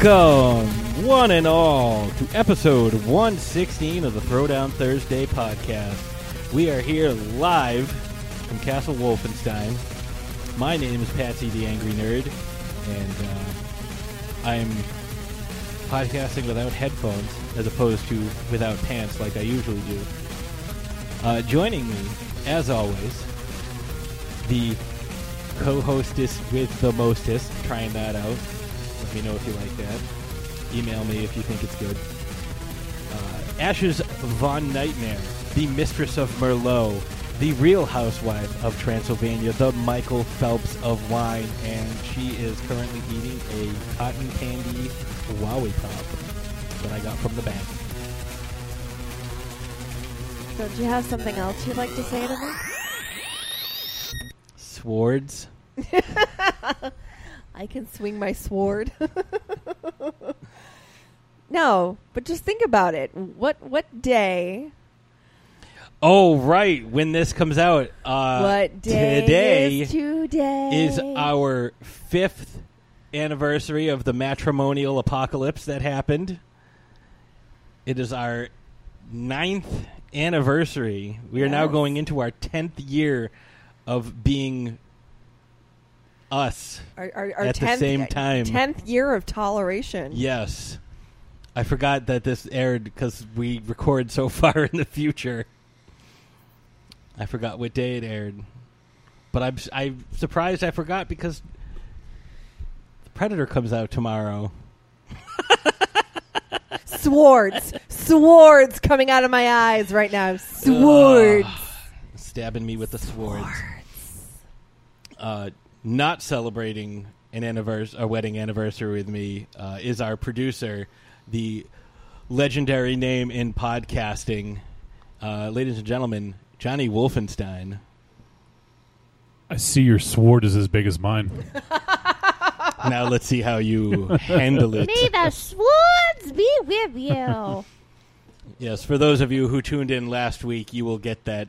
Welcome, one and all, to episode 116 of the Throwdown Thursday podcast. We are here live from Castle Wolfenstein. My name is Patsy the Angry Nerd, and uh, I'm podcasting without headphones as opposed to without pants like I usually do. Uh, joining me, as always, the co-hostess with the mostest, trying that out. Let me know if you like that. Email me if you think it's good. Uh, Ashes Von Nightmare, the mistress of Merlot, the real housewife of Transylvania, the Michael Phelps of wine, and she is currently eating a cotton candy Wowie Pop that I got from the bank. So, Don't you have something else you'd like to say to me? Swords. I can swing my sword. no, but just think about it. What what day? Oh, right. When this comes out, uh, what day today is today? is our fifth anniversary of the matrimonial apocalypse that happened. It is our ninth anniversary. We are now going into our tenth year of being us. our, our, our at the 10th, same time. Tenth year of toleration. Yes. I forgot that this aired because we record so far in the future. I forgot what day it aired. But I'm, I'm surprised I forgot because The Predator comes out tomorrow. Swords, swords coming out of my eyes right now. Swords. Stabbing me with the swords. Uh, not celebrating an anniversary, a wedding anniversary with me uh, is our producer, the legendary name in podcasting, uh, ladies and gentlemen, Johnny Wolfenstein. I see your sword is as big as mine. now let's see how you handle it. May the swords be with you. Yes, for those of you who tuned in last week, you will get that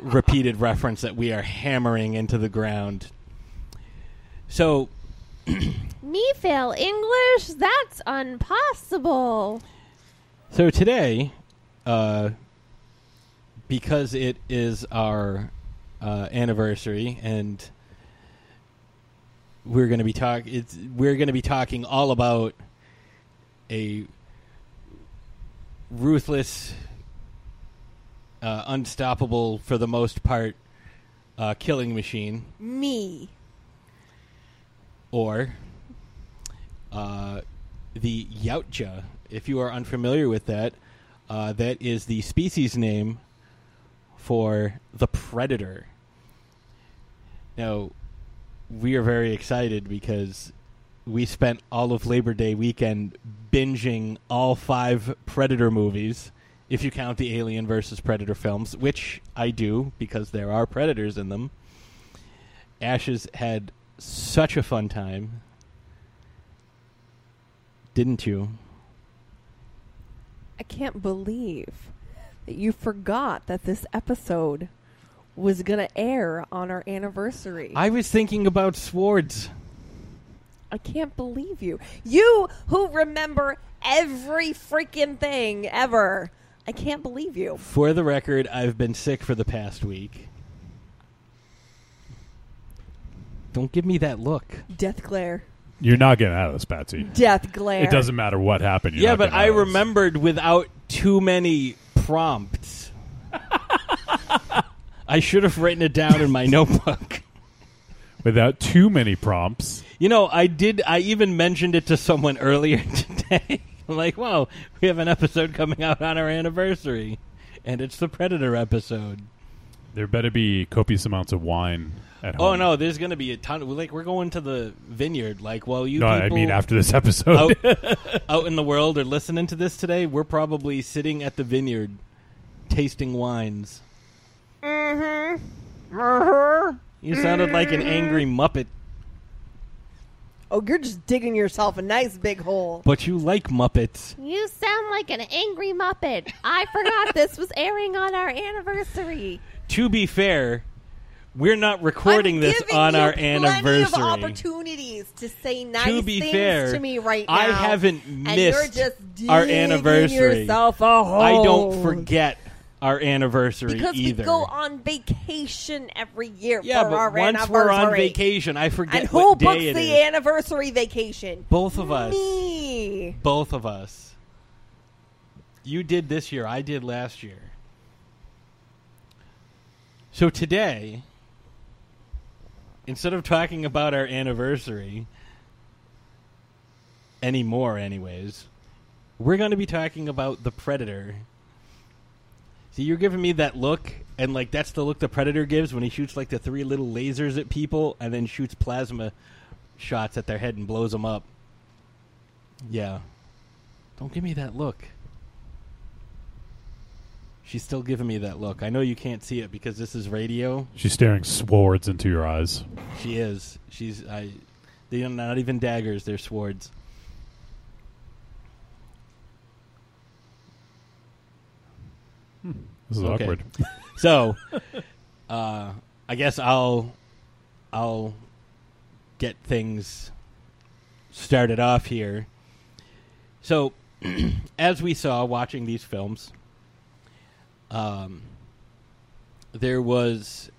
repeated reference that we are hammering into the ground. So, Me fail English? That's impossible. so today, uh, because it is our uh, anniversary, and we're going to be talk. It's we're going to be talking all about a ruthless, uh, unstoppable for the most part, uh, killing machine, Me. Or uh, the Yautja. If you are unfamiliar with that, uh, that is the species name for the predator. Now, we are very excited because we spent all of Labor Day weekend binging all five Predator movies, if you count the Alien versus Predator films, which I do because there are predators in them. Ashes had such a fun time. Didn't you? I can't believe that you forgot that this episode was going to air on our anniversary. I was thinking about swords. I can't believe you. You who remember every freaking thing ever. I can't believe you. For the record, I've been sick for the past week. Don't give me that look. Death glare. You're not getting out of this, Patsy. Death glare. It doesn't matter what happened. You're yeah, not but getting I out of this. remembered without too many prompts. I should have written it down in my notebook. without too many prompts. You know, I did. I even mentioned it to someone earlier today. I'm like, wow, we have an episode coming out on our anniversary, and it's the Predator episode. There better be copious amounts of wine at Oh home. no, there's gonna be a ton. Of, like, we're going to the vineyard. Like, while you No, I mean after this episode. out, out in the world are listening to this today, we're probably sitting at the vineyard, tasting wines. Mm-hmm. You sounded like an angry muppet, Oh, you're just digging yourself a nice big hole. but you like muppets. You sound like an angry Muppet. I forgot this was airing on our anniversary. To be fair, We're not recording I'm this on you our anniversary. opportunities to say nice To be things fair, to me right now. I haven't and missed you're just our anniversary. Yourself a hole. I don't forget our anniversary because either. we go on vacation every year yeah, for but once we're on vacation, I forget and who books the is. anniversary vacation? Both of us. Me. Both of us. You did this year. I did last year. So today, instead of talking about our anniversary anymore, anyways, we're going to be talking about the Predator. See, you're giving me that look, and like that's the look the Predator gives when he shoots like the three little lasers at people and then shoots plasma shots at their head and blows them up. Yeah. Don't give me that look. She's still giving me that look. I know you can't see it because this is radio. She's staring swords into your eyes. She is. She's I they are not even daggers, they're swords. This is Okay. awkward. So, uh, I guess I'll I'll get things started off here. So, as we saw watching these films, um, there was,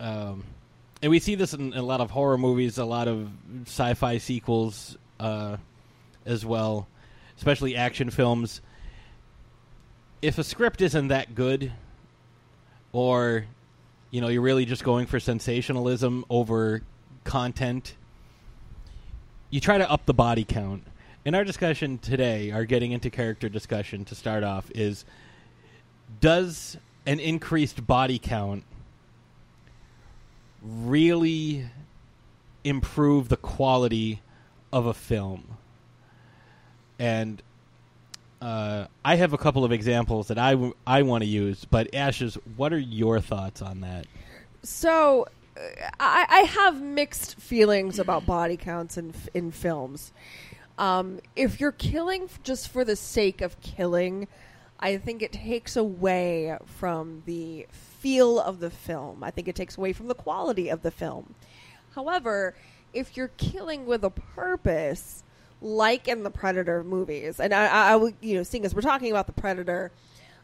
um, and we see this in a lot of horror movies, a lot of sci-fi sequels uh, as well, especially action films. If a script isn't that good, or you know you're really just going for sensationalism over content you try to up the body count in our discussion today our getting into character discussion to start off is does an increased body count really improve the quality of a film and uh, I have a couple of examples that I, w- I want to use, but Ashes, what are your thoughts on that? So, uh, I, I have mixed feelings about body counts in in films. Um, if you're killing just for the sake of killing, I think it takes away from the feel of the film. I think it takes away from the quality of the film. However, if you're killing with a purpose, like in the Predator movies, and I, I, would, you know, seeing as we're talking about the Predator,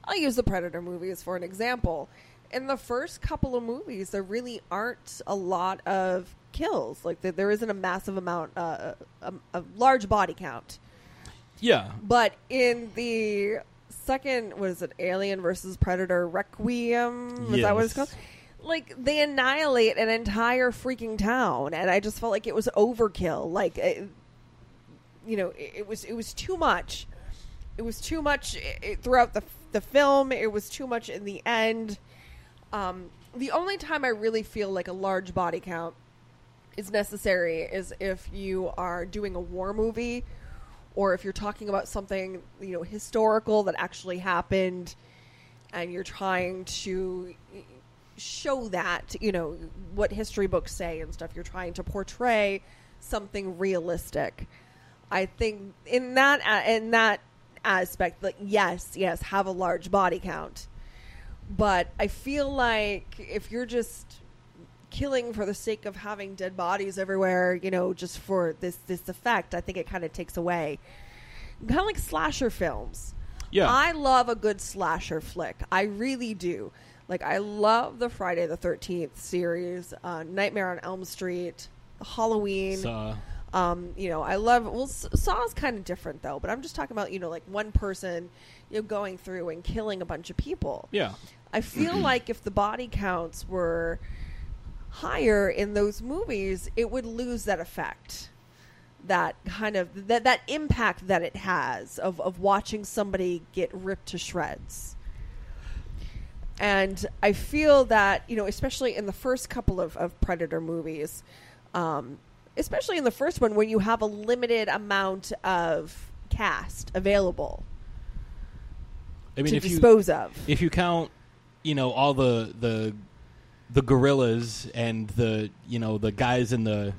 I'll use the Predator movies for an example. In the first couple of movies, there really aren't a lot of kills. Like there, there isn't a massive amount, uh, a, a large body count. Yeah. But in the second, what is it, Alien versus Predator Requiem? Is that what it's called? Like they annihilate an entire freaking town, and I just felt like it was overkill. Like, it, you know, it, it was it was too much. It was too much i- i- throughout the the film. It was too much in the end. Um, the only time I really feel like a large body count is necessary is if you are doing a war movie or if you're talking about something you know historical that actually happened and you're trying to show that you know what history books say and stuff you're trying to portray something realistic. I think in that uh, in that aspect like yes yes have a large body count. But i feel like if you're just killing for the sake of having dead bodies everywhere, you know, just for this this effect, I think it kind of takes away. Kind of like slasher films. Yeah. I love a good slasher flick. I really do. Like I love the Friday the Thirteenth series, uh, Nightmare on Elm Street, Halloween. Saw. Um, you know, I love. Well, S- Saw is kind of different though, but I'm just talking about you know like one person, you know, going through and killing a bunch of people. Yeah. I feel like if the body counts were higher in those movies, it would lose that effect. That kind of that that impact that it has of of watching somebody get ripped to shreds. And I feel that, you know, especially in the first couple of, of Predator movies, um, especially in the first one when you have a limited amount of cast available I mean, to if you dispose of. if you count, you know, all the the the gorillas and the you know the guys in the,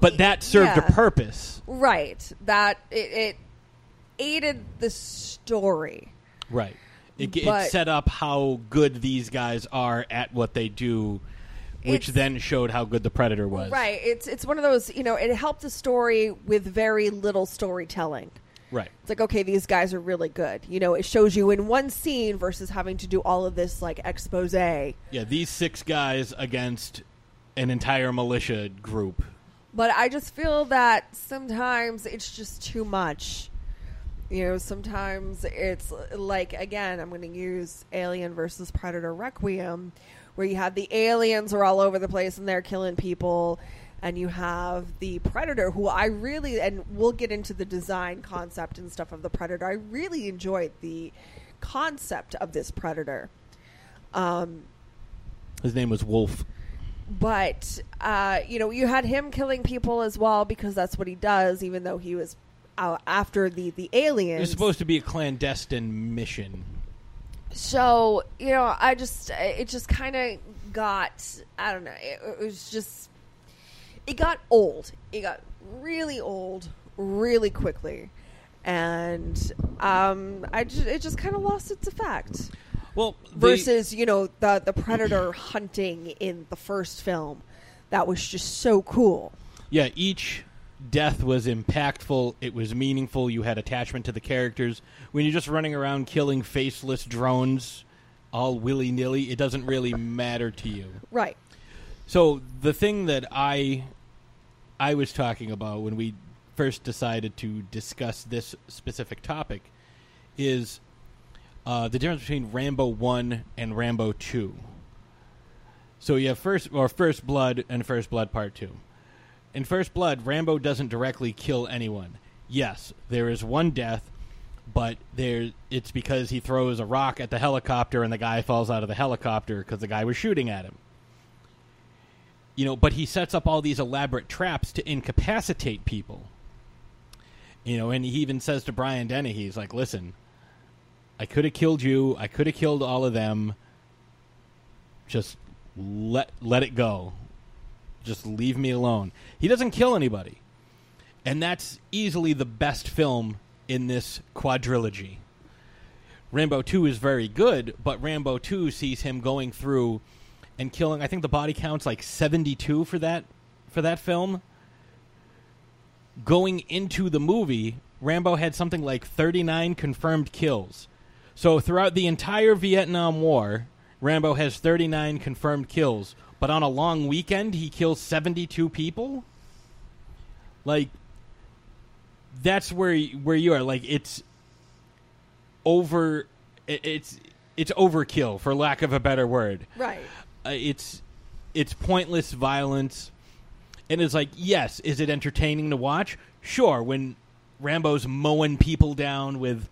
but that served yeah. a purpose, Right. That it, it aided the story. right? It, it set up how good these guys are at what they do, which then showed how good the Predator was. Right. It's it's one of those, you know, it helped the story with very little storytelling. Right. It's like, okay, these guys are really good. You know, it shows you in one scene versus having to do all of this like expose. Yeah, these six guys against an entire militia group. But I just feel that sometimes it's just too much. You know, sometimes it's like again, I'm going to use Alien versus Predator Requiem, where you have the aliens are all over the place and they're killing people, and you have the Predator, who I really and we'll get into the design concept and stuff of the Predator. I really enjoyed the concept of this Predator. Um, His name was Wolf. but uh, you know you had him killing people as well because that's what he does even though he was out after the the aliens. It was supposed to be a clandestine mission. so you know i just it just kind of got i don't know it, it was just it got old it got really old really quickly and um i just it just kind of lost its effect Well, versus you know the the predator hunting in the first film that was just so cool yeah, each death was impactful. It was meaningful. You had attachment to the characters. When you're just running around killing faceless drones, all willy nilly, it doesn't really matter to you. right So the thing that I I was talking about when we first decided to discuss this specific topic is uh, the difference between Rambo one and Rambo two. So you have first or First Blood and First Blood Part two. In First Blood, Rambo doesn't directly kill anyone. Yes, there is one death, but there it's because he throws a rock at the helicopter and the guy falls out of the helicopter because the guy was shooting at him you know, but he sets up all these elaborate traps to incapacitate people. You know, and he even says to Brian Dennehy, he's like, "Listen, I could have killed you. I could have killed all of them. Just let let it go. Just leave me alone." He doesn't kill anybody, and that's easily the best film in this quadrilogy. Rambo 2 is very good, but Rambo 2 sees him going through and killing I think the body count's like 72 for that for that film. Going into the movie, Rambo had something like 39 confirmed kills. So throughout the entire Vietnam War, Rambo has 39 confirmed kills, but on a long weekend he kills 72 people? Like that's where where you are like it's over it's it's overkill for lack of a better word right uh, it's it's pointless violence. And it's like yes is it entertaining to watch? Sure when rambo's mowing people down with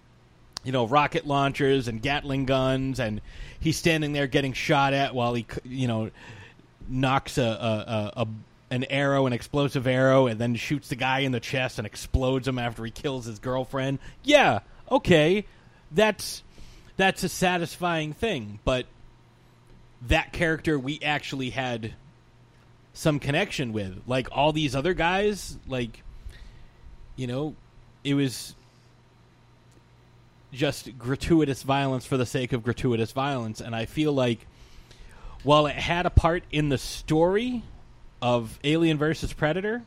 you know rocket launchers and gatling guns and he's standing there getting shot at while he you know knocks a, a, a, a an arrow an explosive arrow and then shoots the guy in the chest and explodes him after he kills his girlfriend. Yeah okay that's that's a satisfying thing but that character we actually had some connection with. Like all these other guys, like you know, it was just gratuitous violence for the sake of gratuitous violence and I feel like while it had a part in the story of Alien versus Predator,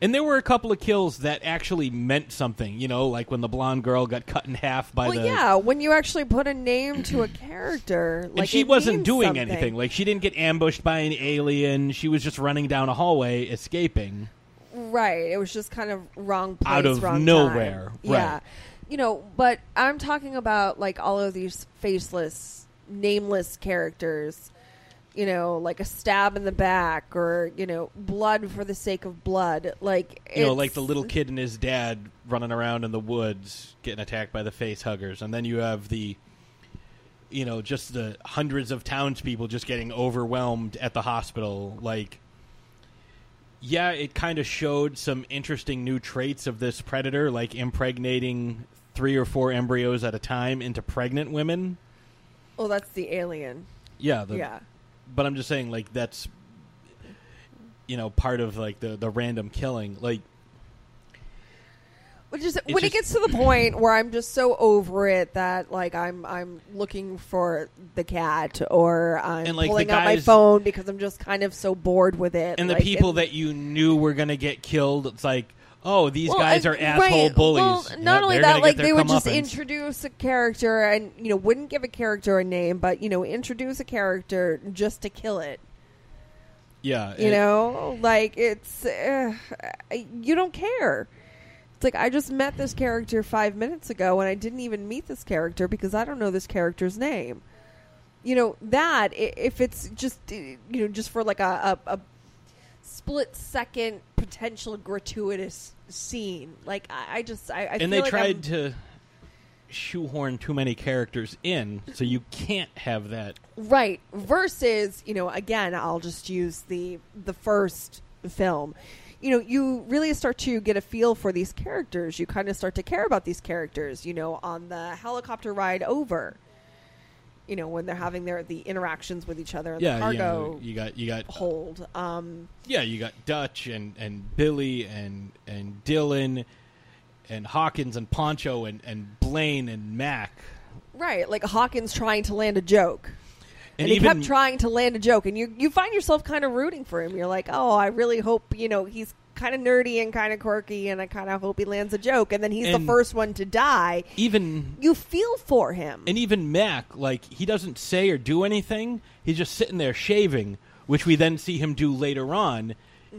and there were a couple of kills that actually meant something, you know, like when the blonde girl got cut in half by the well the yeah when you actually put a name to a character like and she wasn't doing something. anything. Like she didn't get ambushed by an alien. She was just running down a hallway, escaping. Right. It was just kind of wrong place, Out of wrong nowhere. time. Right. Yeah. You know, but I'm talking about like all of these faceless, nameless characters. You know, like a stab in the back, or you know, blood for the sake of blood. Like You know, like the little kid and his dad running around in the woods, getting attacked by the face huggers, and then you have the, you know, just the hundreds of townspeople just getting overwhelmed at the hospital. Like, yeah, it kind of showed some interesting new traits of this predator, like impregnating three or four embryos at a time into pregnant women. Oh, that's the alien. Yeah, the, yeah. But I'm just saying, like that's you know part of like the the random killing. Like just It's when it gets to the point where I'm just so over it that like I'm I'm looking for the cat or I'm And, like, pulling out my phone because I'm just kind of so bored with it. and the people and- that you knew were going to get killed, it's like, oh, these Well, guys I- are asshole right. bullies. Well, not only that, like they would just introduce a character and you know wouldn't give a character a name, but you know introduce a character just to kill it. yeah, You it- know, like it's uh, you don't care. It's like I just met this character five minutes ago, and I didn't even meet this character because I don't know this character's name. You know that if it's just you know just for like a, a, a split second potential gratuitous scene, like I, I just I, I and they like tried I'm- to shoehorn too many characters in, so you can't have that. Right. Versus, you know, again, I'll just use the the first film. You know, you really start to get a feel for these characters. You kind of start to care about these characters, you know, on the helicopter ride over. You know, when they're having their the interactions with each other in Yeah, the cargo know, you got you got hold. Um yeah, you got Dutch and and Billy and and Dillon and Hawkins and Poncho and and Blaine and Mac. right, like Hawkins trying to land a joke. And, And, he even kept trying to land a joke, and you you find yourself kind of rooting for him. You're like, oh, I really hope you know he's kind of nerdy and kind of quirky, and I kind of hope he lands a joke. And then he's And- the first one to die. even You feel for him, and even Mac, like he doesn't say or do anything. He's just sitting there shaving, which we then see him do later on.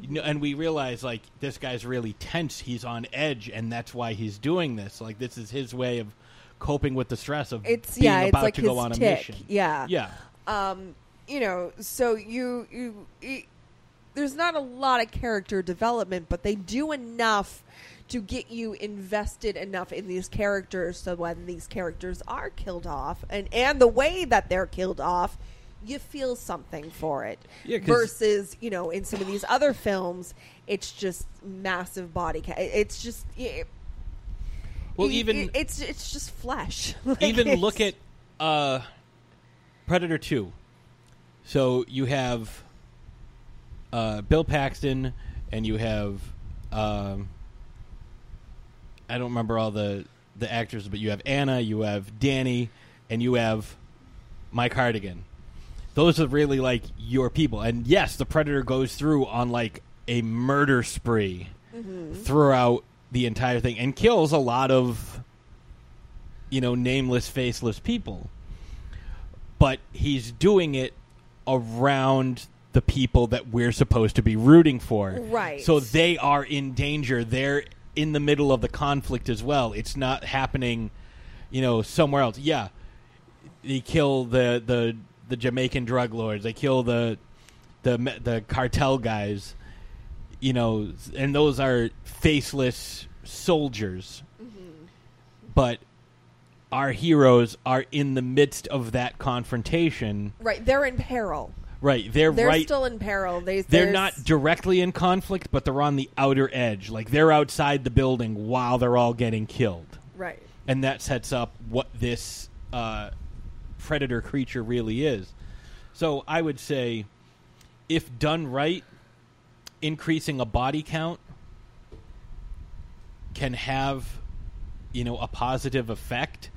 Know, and we realize like this guy's really tense. He's on edge, and that's why he's doing this. Like this is his way of coping with the stress of it's being yeah, it's about like to go on a tick. mission. Yeah, Yeah, um, you know, so you you. you there's not a lot of character development, but they do enough to get you invested enough in these characters so when these characters are killed off and and the way that they're killed off you feel something for it Yeah, versus you know in some of these other films it's just massive body ca- it's just it, Well, it- even it- it's it's just flesh Like, even look at uh, Predator Two. So you have uh, Bill Paxton, and you have um, I don't remember all the the actors, but you have Anna, you have Danny, and you have Mike Harrigan. Those are really like your people, and yes, the Predator goes through on like a murder spree throughout the entire thing and kills a lot of you know, nameless, faceless people. But he's doing it around the people that we're supposed to be rooting for. Right. So they are in danger. They're in the middle of the conflict as well. It's not happening, you know, somewhere else. Yeah. They kill the the the Jamaican drug lords. They kill the the the cartel guys. You know, and those are faceless soldiers. Mm-hmm. But our heroes are in the midst of that confrontation. right they're in peril Right, they're, they're right. still in peril they, they're not directly in conflict, but they're on the outer edge. Like they're outside the building while they're all getting killed, right and that sets up what this uh, predator creature really is. So I would say, if done right, increasing a body count can have, you know, a positive effect,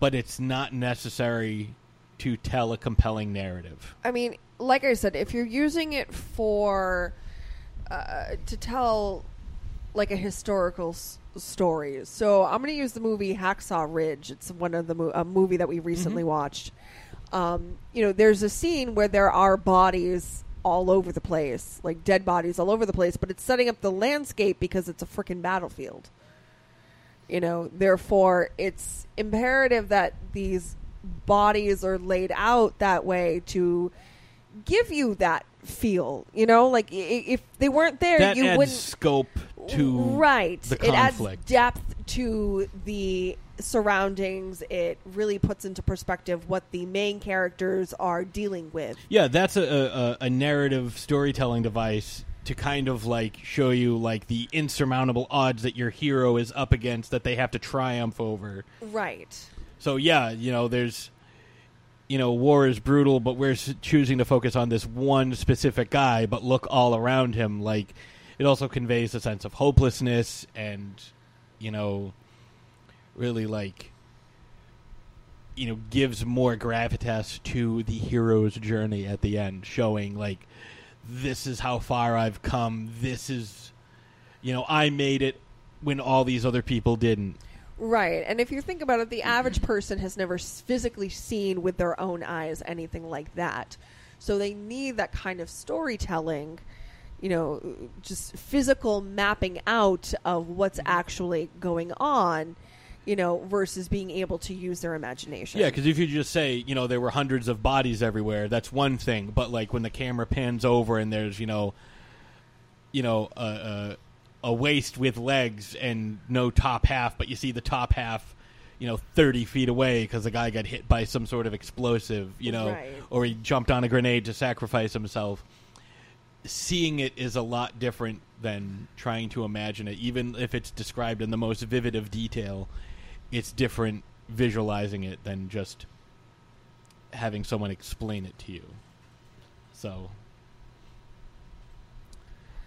but it's not necessary to tell a compelling narrative. I mean, like I said, if you're using it for uh, to tell like a historical s- story, so I'm going to use the movie Hacksaw Ridge. It's one of the mo- a movie that we recently watched. Um, you know, there's a scene where there are bodies all over the place, like dead bodies all over the place, but it's setting up the landscape because it's a freaking battlefield. You know, therefore, it's imperative that these bodies are laid out that way to give you that feel. You know, like i- if they weren't there, that you adds wouldn't. scope to right. the it adds conflict. depth to the surroundings. It really puts into perspective what the main characters are dealing with. Yeah, that's a, a, a narrative storytelling device to kind of like show you like the insurmountable odds that your hero is up against that they have to triumph over. Right. So yeah, you know, there's you know, war is brutal, but we're choosing to focus on this one specific guy, but look all around him like it also conveys a sense of hopelessness and you know, really like, you know, gives more gravitas to the hero's journey at the end, showing like, this is how far I've come. This is, you know, I made it when all these other people didn't. Right. And if you think about it, the mm-hmm. average person has never physically seen with their own eyes anything like that. So they need that kind of storytelling, you know, just physical mapping out of what's mm-hmm. actually going on, you know, versus being able to use their imagination. Yeah, because if you just say, you know, there were hundreds of bodies everywhere, that's one thing. But like when the camera pans over and there's, you know, you know, a, a, waist with legs and no top half, but you see the top half, you know, thirty feet away because the guy got hit by some sort of explosive, you know, Right. or he jumped on a grenade to sacrifice himself. Seeing it is a lot different than trying to imagine it, even if it's described in the most vivid of detail. It's different visualizing it than just having someone explain it to you. So,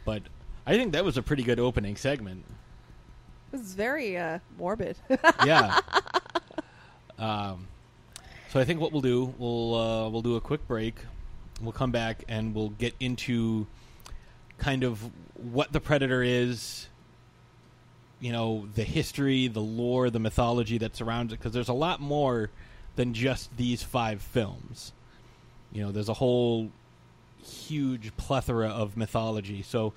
but I think that was a pretty good opening segment. It was very uh, morbid. yeah. Um, so I think what we'll do, we'll uh, we'll do a quick break. We'll come back and we'll get into kind of what the predator is. You know, the history, the lore, the mythology that surrounds it, because there's a lot more than just these five films. You know, there's a whole huge plethora of mythology. So,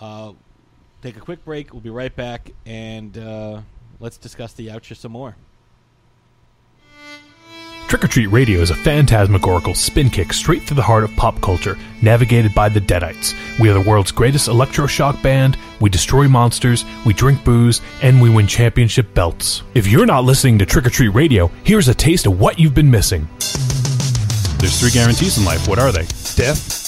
uh, take a quick break. We'll be right back, and uh, let's discuss the Yautja some more. Trick or Treat Radio is a phantasmagorical spin kick straight through the heart of pop culture, navigated by the Deadites. We are the world's greatest electroshock band, we destroy monsters, we drink booze, and we win championship belts. If you're not listening to Trick or Treat Radio, here's a taste of what you've been missing. There's three guarantees in life. What are they? Death,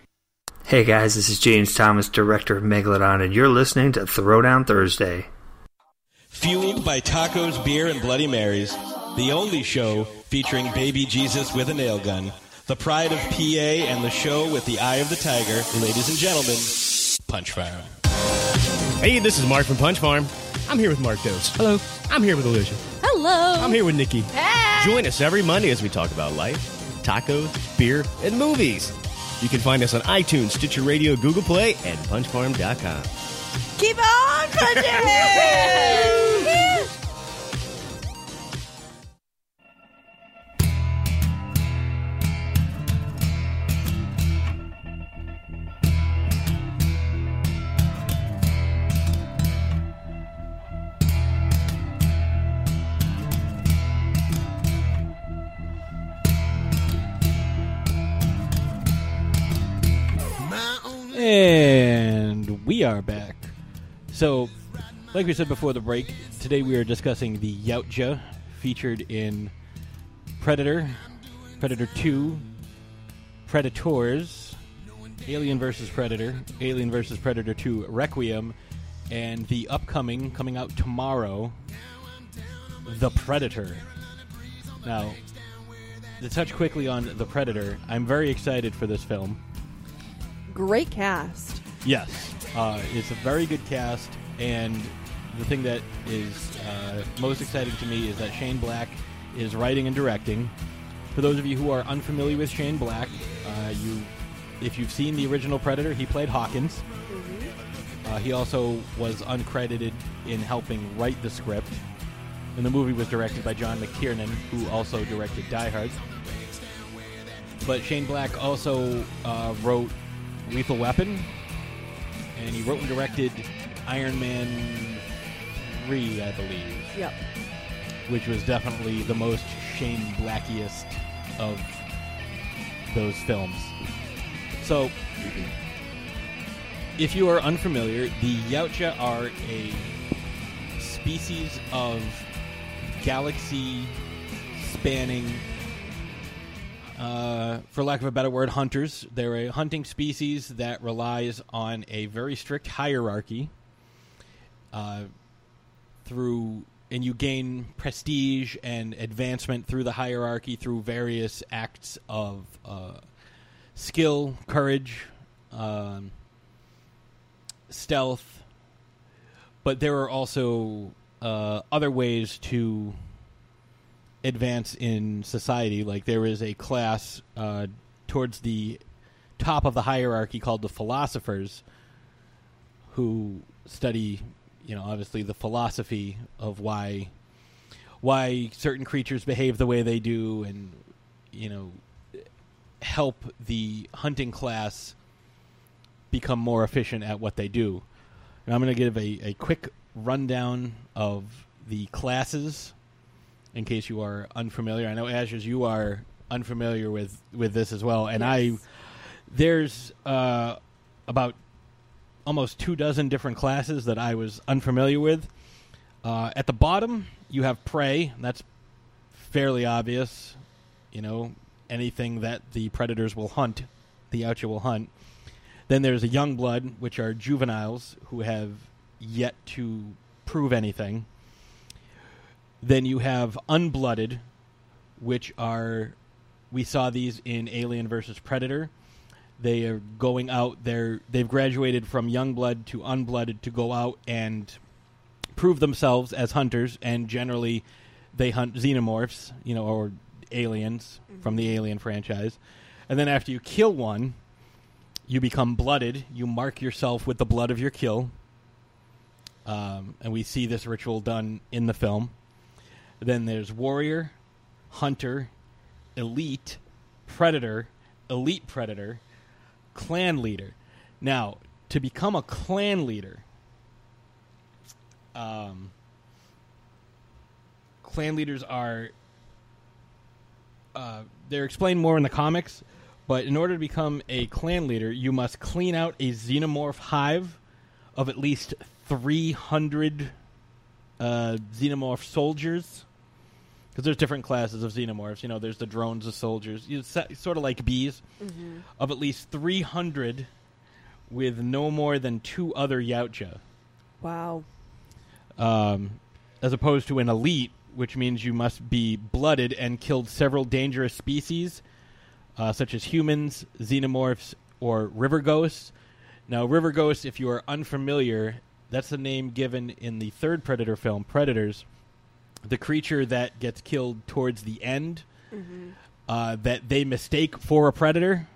Hey guys, this is James Thomas, director of Megalodon, and you're listening to Throwdown Thursday. Fueled by tacos, beer, and Bloody Marys, the only show featuring baby Jesus with a nail gun, the pride of PA, and the show with the eye of the tiger, ladies and gentlemen, Punch Farm. Hey, this is Mark from Punch Farm. I'm here with Mark Dose. Hello. I'm here with Alicia. Hello. I'm here with Nikki. Hey. Join us every Monday as we talk about life, tacos, beer, and movies. You can find us on iTunes, Stitcher Radio, Google Play, and punchfarm.com. Keep on punching! And we are back. So, like we said before the break, today we are discussing the Yautja featured in Predator, Predator 2, Predators, Alien vs. Predator, Alien vs. Predator 2 Requiem, and the upcoming, coming out tomorrow, The Predator. Now, to touch quickly on The Predator, I'm very excited for this film. Great cast. Yes, uh, it's a very good cast, and the thing that is uh, most exciting to me is that Shane Black is writing and directing. For those of you who are unfamiliar with Shane Black, uh, you, if you've seen the original Predator, he played Hawkins. Uh, he also was uncredited in helping write the script. And the movie was directed by John McTiernan, who also directed Die Hard. But Shane Black also uh, wrote Lethal Weapon, and he wrote and directed Iron Man 3, I believe, Yep. which was definitely the most Shane Blackiest of those films. So, if you are unfamiliar, the Yautja are a species of galaxy spanning, uh, for lack of a better word, hunters. They're a hunting species that relies on a very strict hierarchy uh, through. And you gain prestige and advancement through the hierarchy through various acts of uh, skill, courage, um, stealth, but there are also uh, other ways to advance in society. Like there is a class uh, towards the top of the hierarchy called the philosophers, who study, you know, obviously the philosophy of why why certain creatures behave the way they do, and you know, help the hunting class become more efficient at what they do. And I'm going to give a, a quick rundown of the classes in case you are unfamiliar. I know Ashes, you are unfamiliar with, with this as well, and I there's uh, about almost two dozen different classes that I was unfamiliar with. Uh, at the bottom, you have prey. That's fairly obvious. You know, anything that the predators will hunt, the Yautja will hunt. Then there's a young blood, which are juveniles who have yet to prove anything. Then you have unblooded, which are we saw these in Alien versus Predator. They are going out. They're they've graduated from young blood to unblooded to go out and prove themselves as hunters, and generally they hunt xenomorphs, you know, or aliens from the Alien franchise. And then after you kill one, you become blooded. You mark yourself with the blood of your kill. Um, and we see this ritual done in the film. Then there's warrior, hunter, elite, predator, elite predator, clan leader. Now, to become a clan leader, um, clan leaders are uh, they're explained more in the comics, but in order to become a clan leader, you must clean out a xenomorph hive of at least 300 uh, xenomorph soldiers. Because there's different classes of xenomorphs. You know, there's the drones the soldiers. It's sort of like bees. Mhm. Of at least 300 with no more than two other Yautja Wow. um, as opposed to an elite, which means you must be blooded and killed several dangerous species, uh, such as humans, xenomorphs, or river ghosts. Now, river ghosts, if you are unfamiliar, that's the name given in the third Predator film, Predators. The creature that gets killed towards the end, Mhm. uh, that they mistake for a predator.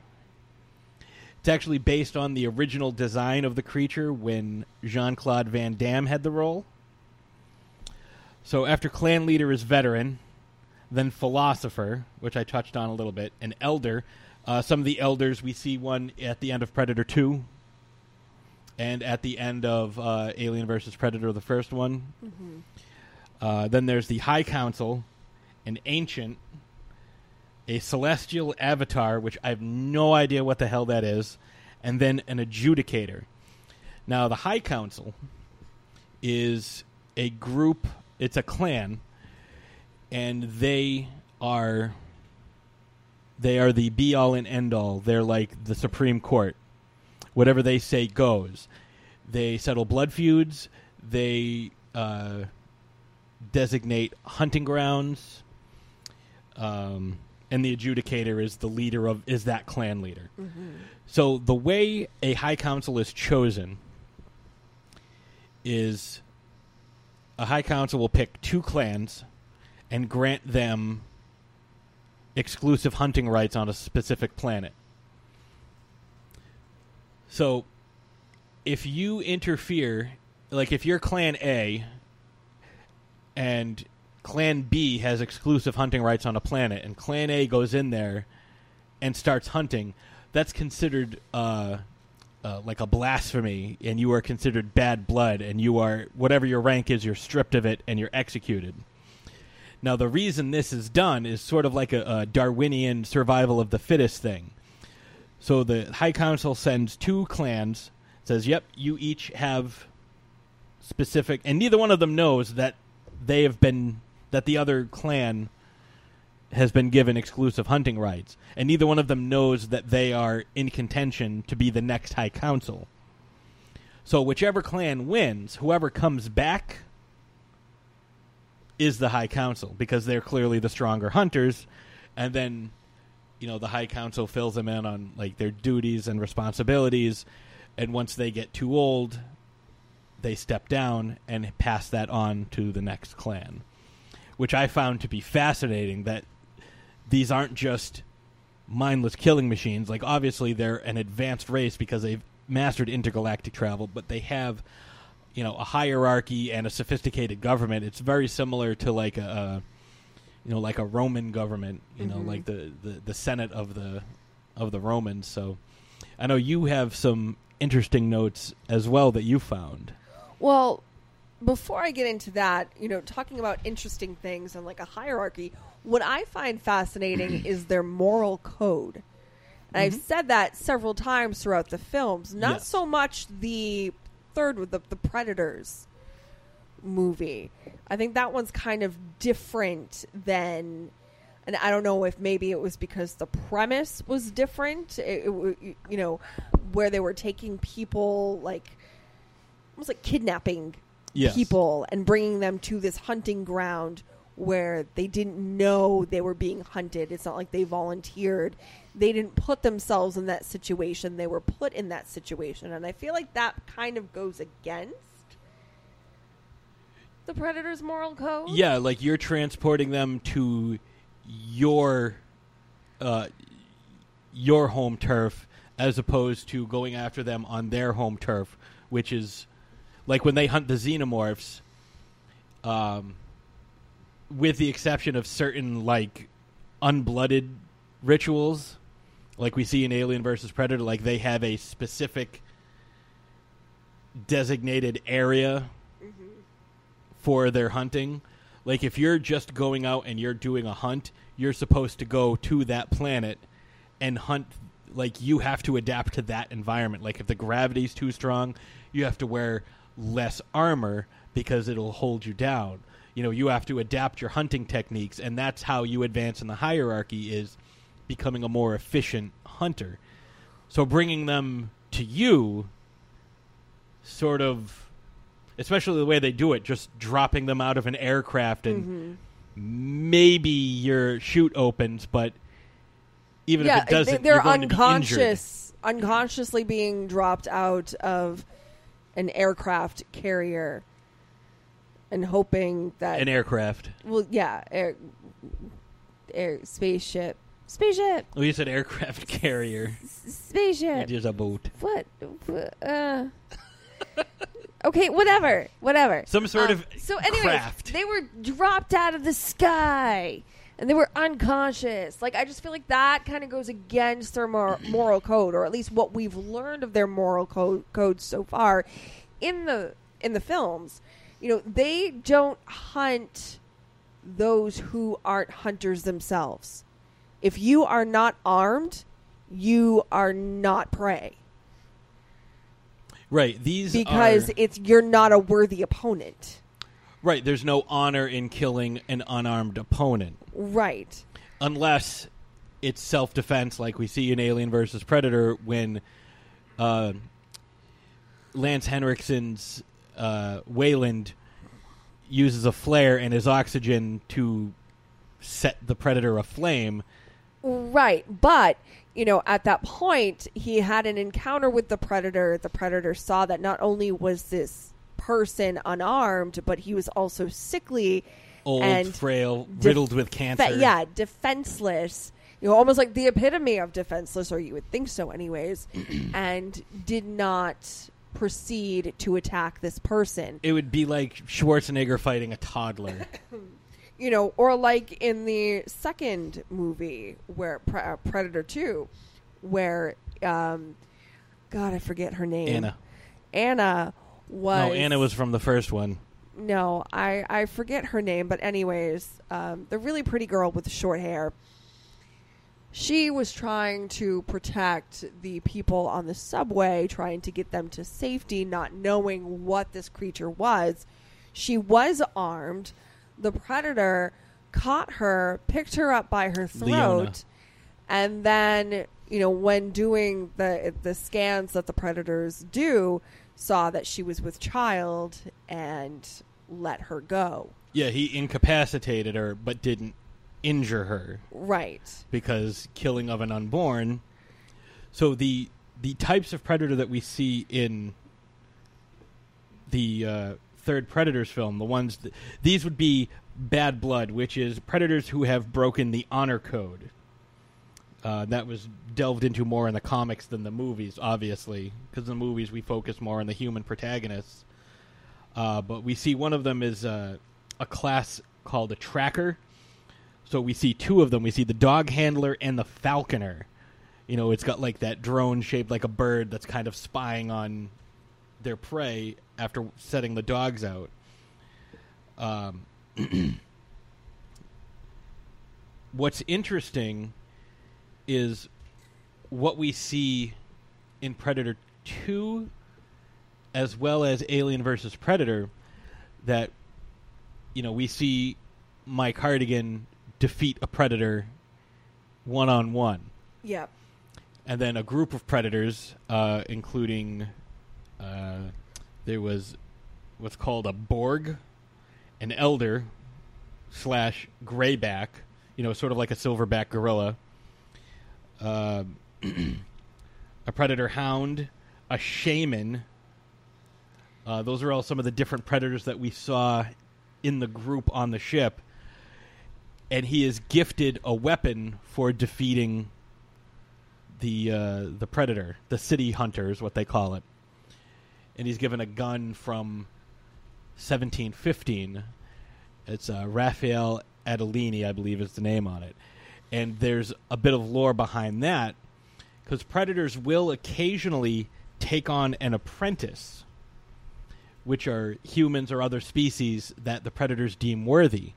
It's actually based on the original design of the creature when Jean Claude Van Damme had the role. So after clan leader is veteran, then philosopher, which I touched on a little bit, and elder. Uh, some of the elders we see one at the end of Predator Two, and at the end of uh, Alien versus Predator, the first one. Mhm. Uh, then there's the High Council, an ancient, a celestial avatar, which I have no idea what the hell that is, and then an adjudicator. Now, the High Council is a group, it's a clan, and they are they are the be all and end all. They're like the Supreme Court. Whatever they say goes. They settle blood feuds. They uh, designate hunting grounds. Um, and the adjudicator is the leader of is that clan leader. Mhm. So the way a high council is chosen is a high council will pick two clans and grant them exclusive hunting rights on a specific planet. So if you interfere, like if you're clan A and Clan B has exclusive hunting rights on a planet, and Clan A goes in there and starts hunting, that's considered uh, uh, like a blasphemy, and you are considered bad blood, and you are whatever your rank is, you're stripped of it and you're executed. Now, the reason this is done is sort of like a, a Darwinian survival of the fittest thing. So the High Council sends two clans, says, "Yep, you each have specific," and neither one of them knows that they have been that the other clan has been given exclusive hunting rights, and neither one of them knows that they are in contention to be the next High Council. So whichever clan wins, whoever comes back is the High Council because they're clearly the stronger hunters, and then you know the High Council fills them in on like their duties and responsibilities, and once they get too old, they step down and pass that on to the next clan, which I found to be fascinating. That these aren't just mindless killing machines. Like obviously they're an advanced race because they've mastered intergalactic travel, but they have you know a hierarchy and a sophisticated government. It's very similar to like a, you know like a Roman government. You know Mhm. like the, the the Senate of the of the Romans. So I know you have some interesting notes as well that you found. Well, before I get into that, you know, talking about interesting things and like a hierarchy, what I find fascinating is their moral code. And I've mm-hmm. said that several times throughout the films. Not Yes. so much the third with the, the Predators movie. I think that one's kind of different than. And I don't know if maybe it was because the premise was different. It, it you know, where they were taking people like almost like kidnapping Yes. people and bringing them to this hunting ground where they didn't know they were being hunted. It's not like they volunteered. They didn't put themselves in that situation. They were put in that situation. And I feel like that kind of goes against the predator's moral code. Yeah, like you're transporting them to your uh, your home turf as opposed to going after them on their home turf, which is like when they hunt the xenomorphs. Um, with the exception of certain like unblooded rituals, like we see in Alien versus Predator, like they have a specific designated area for their hunting. Like if you're just going out and you're doing a hunt, you're supposed to go to that planet and hunt like you have to adapt to that environment. Like if the gravity's too strong, you have to wear less armor because it'll hold you down. You know, you have to adapt your hunting techniques and that's how you advance in the hierarchy is becoming a more efficient hunter. So bringing them to you sort of especially the way they do it, just dropping them out of an aircraft and mm-hmm. maybe your chute opens, but even yeah, if it doesn't, they, are you're going to be unconscious, unconsciously being dropped out of an aircraft carrier and hoping that An aircraft. Well, yeah, air, air spaceship, spaceship, Oh, you said aircraft carrier. spaceship. It is a boat. What? what, Uh, okay, whatever, whatever. Some sort Um, of so anyway, craft. they were dropped out of the sky and they were unconscious. Like I just feel like that kind of goes against their mor- moral code, or at least what we've learned of their moral code codes so far in the in the films. You know, they don't hunt those who aren't hunters themselves. If you are not armed, you are not prey Right. These because are, it's you're not a worthy opponent. Right. There's no honor in killing an unarmed opponent, Right. unless it's self defense, like we see in Alien versus Predator when uh, Lance Henriksen's uh, Wayland uses a flare and his oxygen to set the predator aflame. Right. But, you know, at that point, he had an encounter with the predator. The predator saw that not only was this person unarmed, but he was also sickly Old, and frail, def- riddled with fe- cancer. yeah, defenseless. You know, almost like the epitome of defenseless, or you would think so, anyways, and did not proceed to attack this person. It would be like Schwarzenegger fighting a toddler. you know, or like in the second movie where Pre- uh, Predator Two, where um, God, I forget her name. Anna. Anna was No, Anna was from the first one. no, I I forget her name, but anyways, um, the really pretty girl with the short hair. She was trying to protect the people on the subway, trying to get them to safety, not knowing what this creature was. She was armed. The predator caught her, picked her up by her throat, Leona. and then you know when doing the the scans that the predators do, saw that she was with child and let her go. Yeah, he incapacitated her, but didn't injure her. Right. because killing of an unborn. So the the types of predator that we see in the uh, third Predators film, the ones that, these would be bad blood, which is predators who have broken the honor code. Uh, that was delved into more in the comics than the movies, obviously, because in the movies we focus more on the human protagonists. Uh, but we see one of them is uh, a class called a tracker. So we see two of them. We see the dog handler and the falconer. You know, it's got like that drone shaped like a bird that's kind of spying on their prey after setting the dogs out. Um, what's interesting is what we see in Predator 2 as well as Alien versus Predator that you know, we see Mike Harrigan defeat a predator one on one. Yep. And then a group of predators, uh, including uh, there was what's called a Borg, an elder slash grayback, you know, sort of like a silverback gorilla, uh, a predator hound, a shaman. Uh, those are all some of the different predators that we saw in the group on the ship. And he is gifted a weapon for defeating the uh, the predator, the city hunter is what they call it. And he's given a gun from 1715. It's uh, Raphael Adolini, I believe, is the name on it. And there's a bit of lore behind that because predators will occasionally take on an apprentice, which are humans or other species that the predators deem worthy.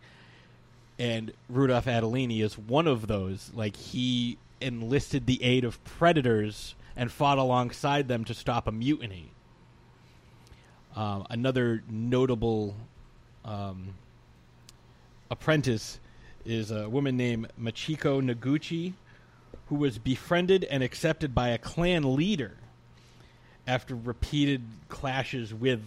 And Rudolph Adolini is one of those. Like, he enlisted the aid of predators and fought alongside them to stop a mutiny. Um, another notable um, apprentice is a woman named Machiko Noguchi, who was befriended and accepted by a clan leader after repeated clashes with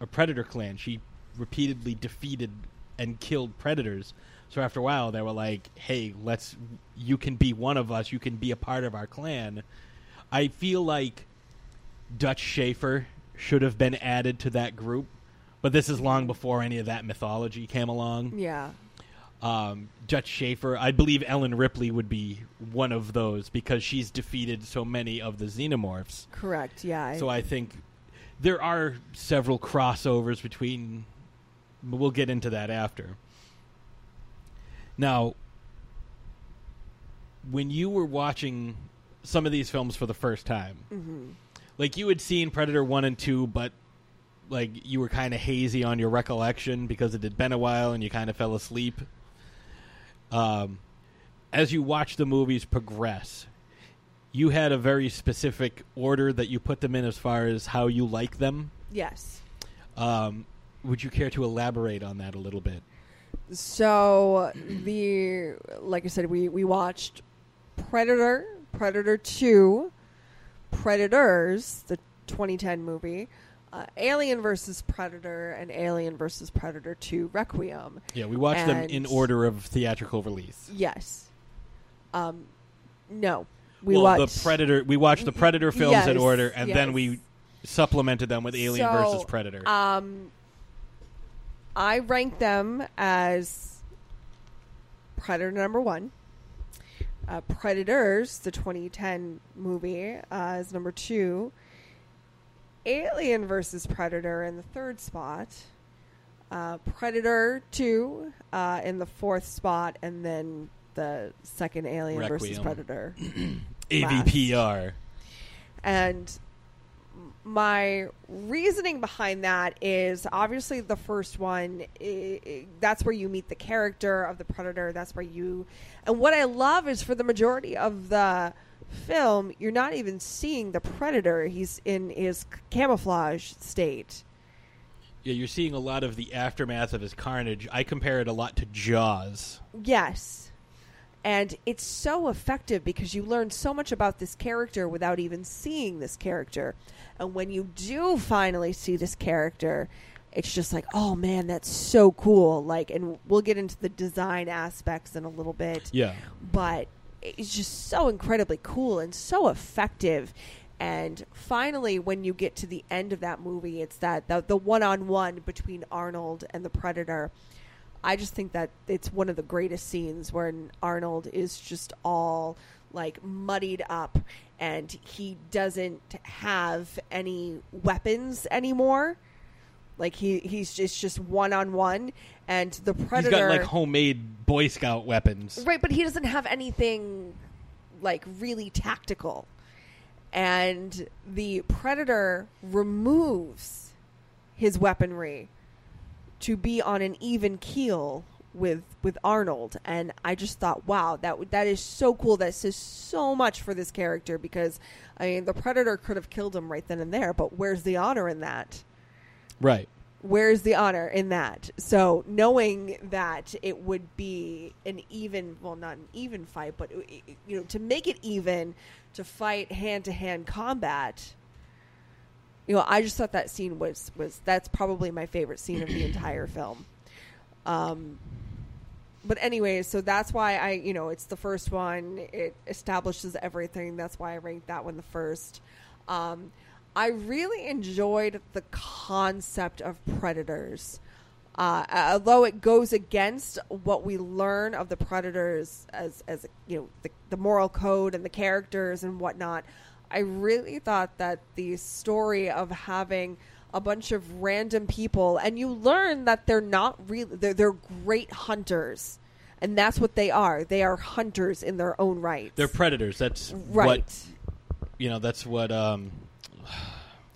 a predator clan. She repeatedly defeated and killed predators. So after a while, they were like, "Hey, let's. You can be one of us. You can be a part of our clan." I feel like Dutch Schaefer should have been added to that group, but this is long before any of that mythology came along. Yeah. Um, Dutch Schaefer, I believe Ellen Ripley would be one of those because she's defeated so many of the xenomorphs. Correct. Yeah. So I think there are several crossovers between. but We'll get into that after. Now, when you were watching some of these films for the first time, Mhm. like you had seen Predator 1 and 2, but like you were kind of hazy on your recollection because it had been a while and you kind of fell asleep. Um, as you watch the movies progress, you had a very specific order that you put them in as far as how you like them. Yes. Um, would you care to elaborate on that a little bit? So the like I said, we we watched Predator, Predator Two, Predators, the 2010 movie, uh, Alien versus Predator, and Alien versus Predator Two Requiem. Yeah, we watched them in order of theatrical release. Yes. Um, no, we well, watched the Predator. We watched the Predator films in order, and then we supplemented them with Alien So, versus Predator. Um, I rank them as Predator number one. Uh, Predators, the 2010 movie, uh, is number two. Alien versus Predator in the third spot. uh, Predator two uh, in the fourth spot, and then the second Alien versus Predator. AVPR. And my reasoning behind that is obviously the first one i i that's where you meet the character of the predator that's where you and what i love is for the majority of the film you're not even seeing the predator he's in his camouflage state Yeah, you're seeing a lot of the aftermath of his carnage. I compare it a lot to Jaws. Yes. And it's so effective because you learn so much about this character without even seeing this character. And when you do finally see this character, it's just like, oh man, that's so cool. Like, and we'll get into the design aspects in a little bit. Yeah. But it's just so incredibly cool and so effective. And finally, when you get to the end of that movie, it's that the, the one-on-one between Arnold and the Predator. I just think that it's one of the greatest scenes when Arnold is just all like muddied up and he doesn't have any weapons anymore. Like he he's just just one on one and the predator He's got like homemade Boy Scout weapons. Right, but he doesn't have anything like really tactical. And the predator removes his weaponry to be on an even keel with with Arnold and I just thought wow that that is so cool that says so much for this character because I mean the predator could have killed him right then and there but where's the honor in that Right. where's the honor in that? So knowing that it would be an even, well, not an even fight, but uh, you know, to make it even, to fight hand to hand combat. You know, I just thought that scene was was that's probably my favorite scene of the entire film. Um, but anyway, so that's why I, you know, it's the first one. It establishes everything. That's why I ranked that one the first. Um, I really enjoyed the concept of predators. Uh, although it goes against what we learn of the predators as, as you know, the, the moral code and the characters and whatnot, I really thought that the story of having a bunch of random people, and you learn that they're not really, they're, they're great hunters. And that's what they are. They are hunters in their own right. They're predators. That's Right. what you know. That's what. Um,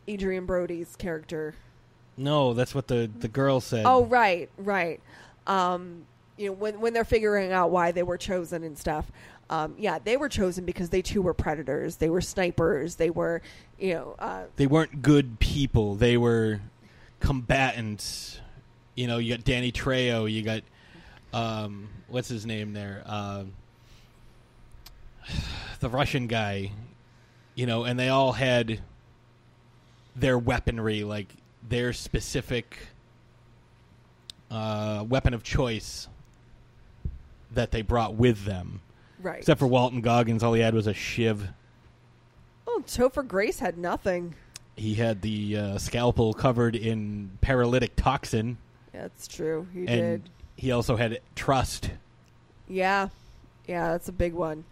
Adrien Brody's character no, that's what the the girl said. Oh, right, right. Um, you know, when when they're figuring out why they were chosen and stuff. Um, yeah, they were chosen because they too were predators. They were snipers. They were, you know, uh, they weren't good people. They were combatants. You know, you got Danny Trejo. You got um, what's his name there? Um the Russian guy. You know, and they all had their weaponry, like their specific uh, weapon of choice that they brought with them. Right. Except for Walton Goggins, all he had was a shiv. oh, Topher Grace had nothing. He had the uh, scalpel covered in paralytic toxin. Yeah, that's true. He and did. he also had trust. Yeah, yeah, that's a big one.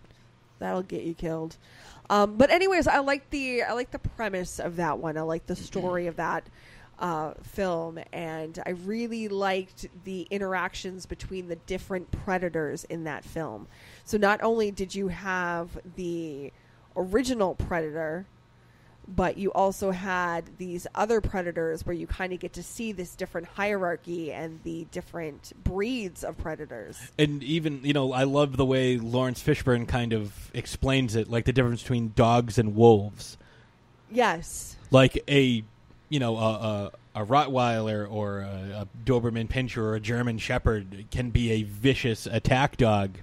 That'll get you killed. Um, but anyways, I like the I like the premise of that one. I like the story of that uh, film, and I really liked the interactions between the different predators in that film. So not only did you have the original predator, but you also had these other predators where you kind of get to see this different hierarchy and the different breeds of predators. And even, you know, I love the way Laurence Fishburne kind of explains it, like the difference between dogs and wolves. Yes. Like a, you know, a, a, a Rottweiler or a, a Doberman Pinscher or a German Shepherd can be a vicious attack dog,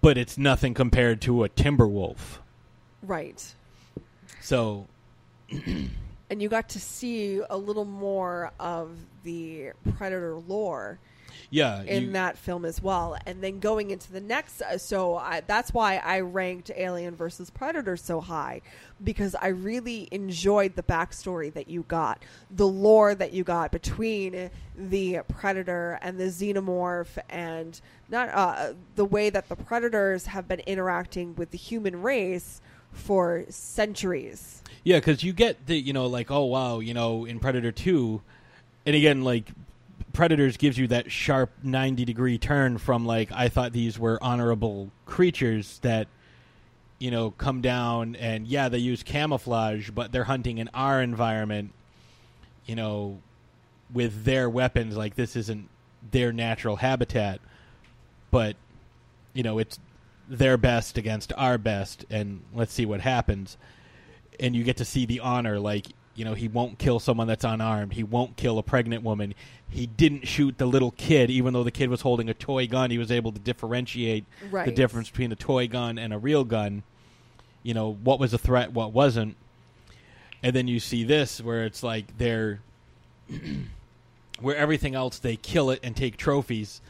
but it's nothing compared to a timber wolf. Right. So, and you got to see a little more of the predator lore yeah, in you- that film as well. And then going into the next uh, so I, that's why i ranked alien versus predator so high because i really enjoyed the backstory that you got the lore that you got between the predator and the xenomorph and not uh, the way that the predators have been interacting with the human race for centuries. Yeah, because you get the you know like oh wow you know in Predator Two, and again like Predators gives you that sharp 90 degree turn from like I thought these were honorable creatures that you know come down and yeah they use camouflage but they're hunting in our environment you know with their weapons like this isn't their natural habitat. But you know it's their best against our best and let's see what happens. And you get to see the honor like you know he won't kill someone that's unarmed. He won't kill a pregnant woman. He didn't shoot the little kid even though the kid was holding a toy gun. He was able to differentiate the difference between a toy gun and a real gun. You know what was a threat what wasn't? And then you see this where it's like they're where everything else they kill it and take trophies.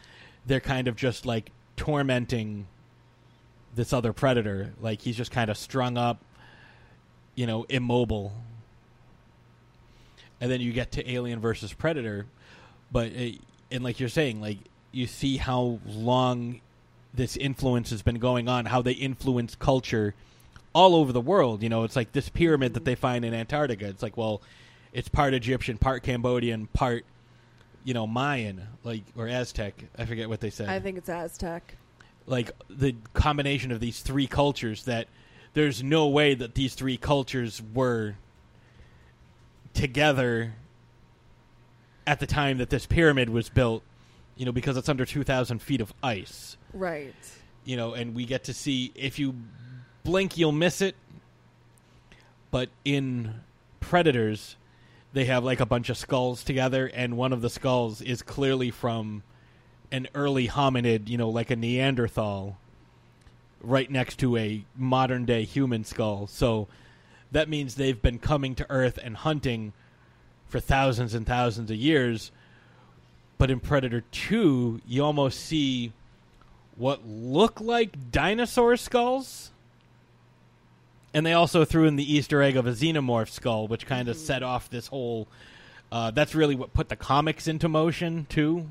They're kind of just like tormenting this other predator like he's just kind of strung up you know immobile. And then you get to alien versus predator but uh, and like you're saying like you see how long this influence has been going on how they influence culture all over the world you know it's like this pyramid that they find in antarctica. It's like well it's part egyptian part cambodian part you know mayan like or aztec. I forget what they said. I think it's Aztec. Like the combination of these three cultures that there's no way that these three cultures were together at the time that this pyramid was built you know because it's under 2000 feet of ice Right. you know and we get to see if you blink you'll miss it but in predators they have like a bunch of skulls together and one of the skulls is clearly from an early hominid you know like a neanderthal right next to a modern day human skull so that means they've been coming to earth and hunting for thousands and thousands of years but in predator 2 you almost see what look like dinosaur skulls. And they also threw in the Easter egg of a xenomorph skull, which kind of set off this whole. Uh, that's really what put the comics into motion too.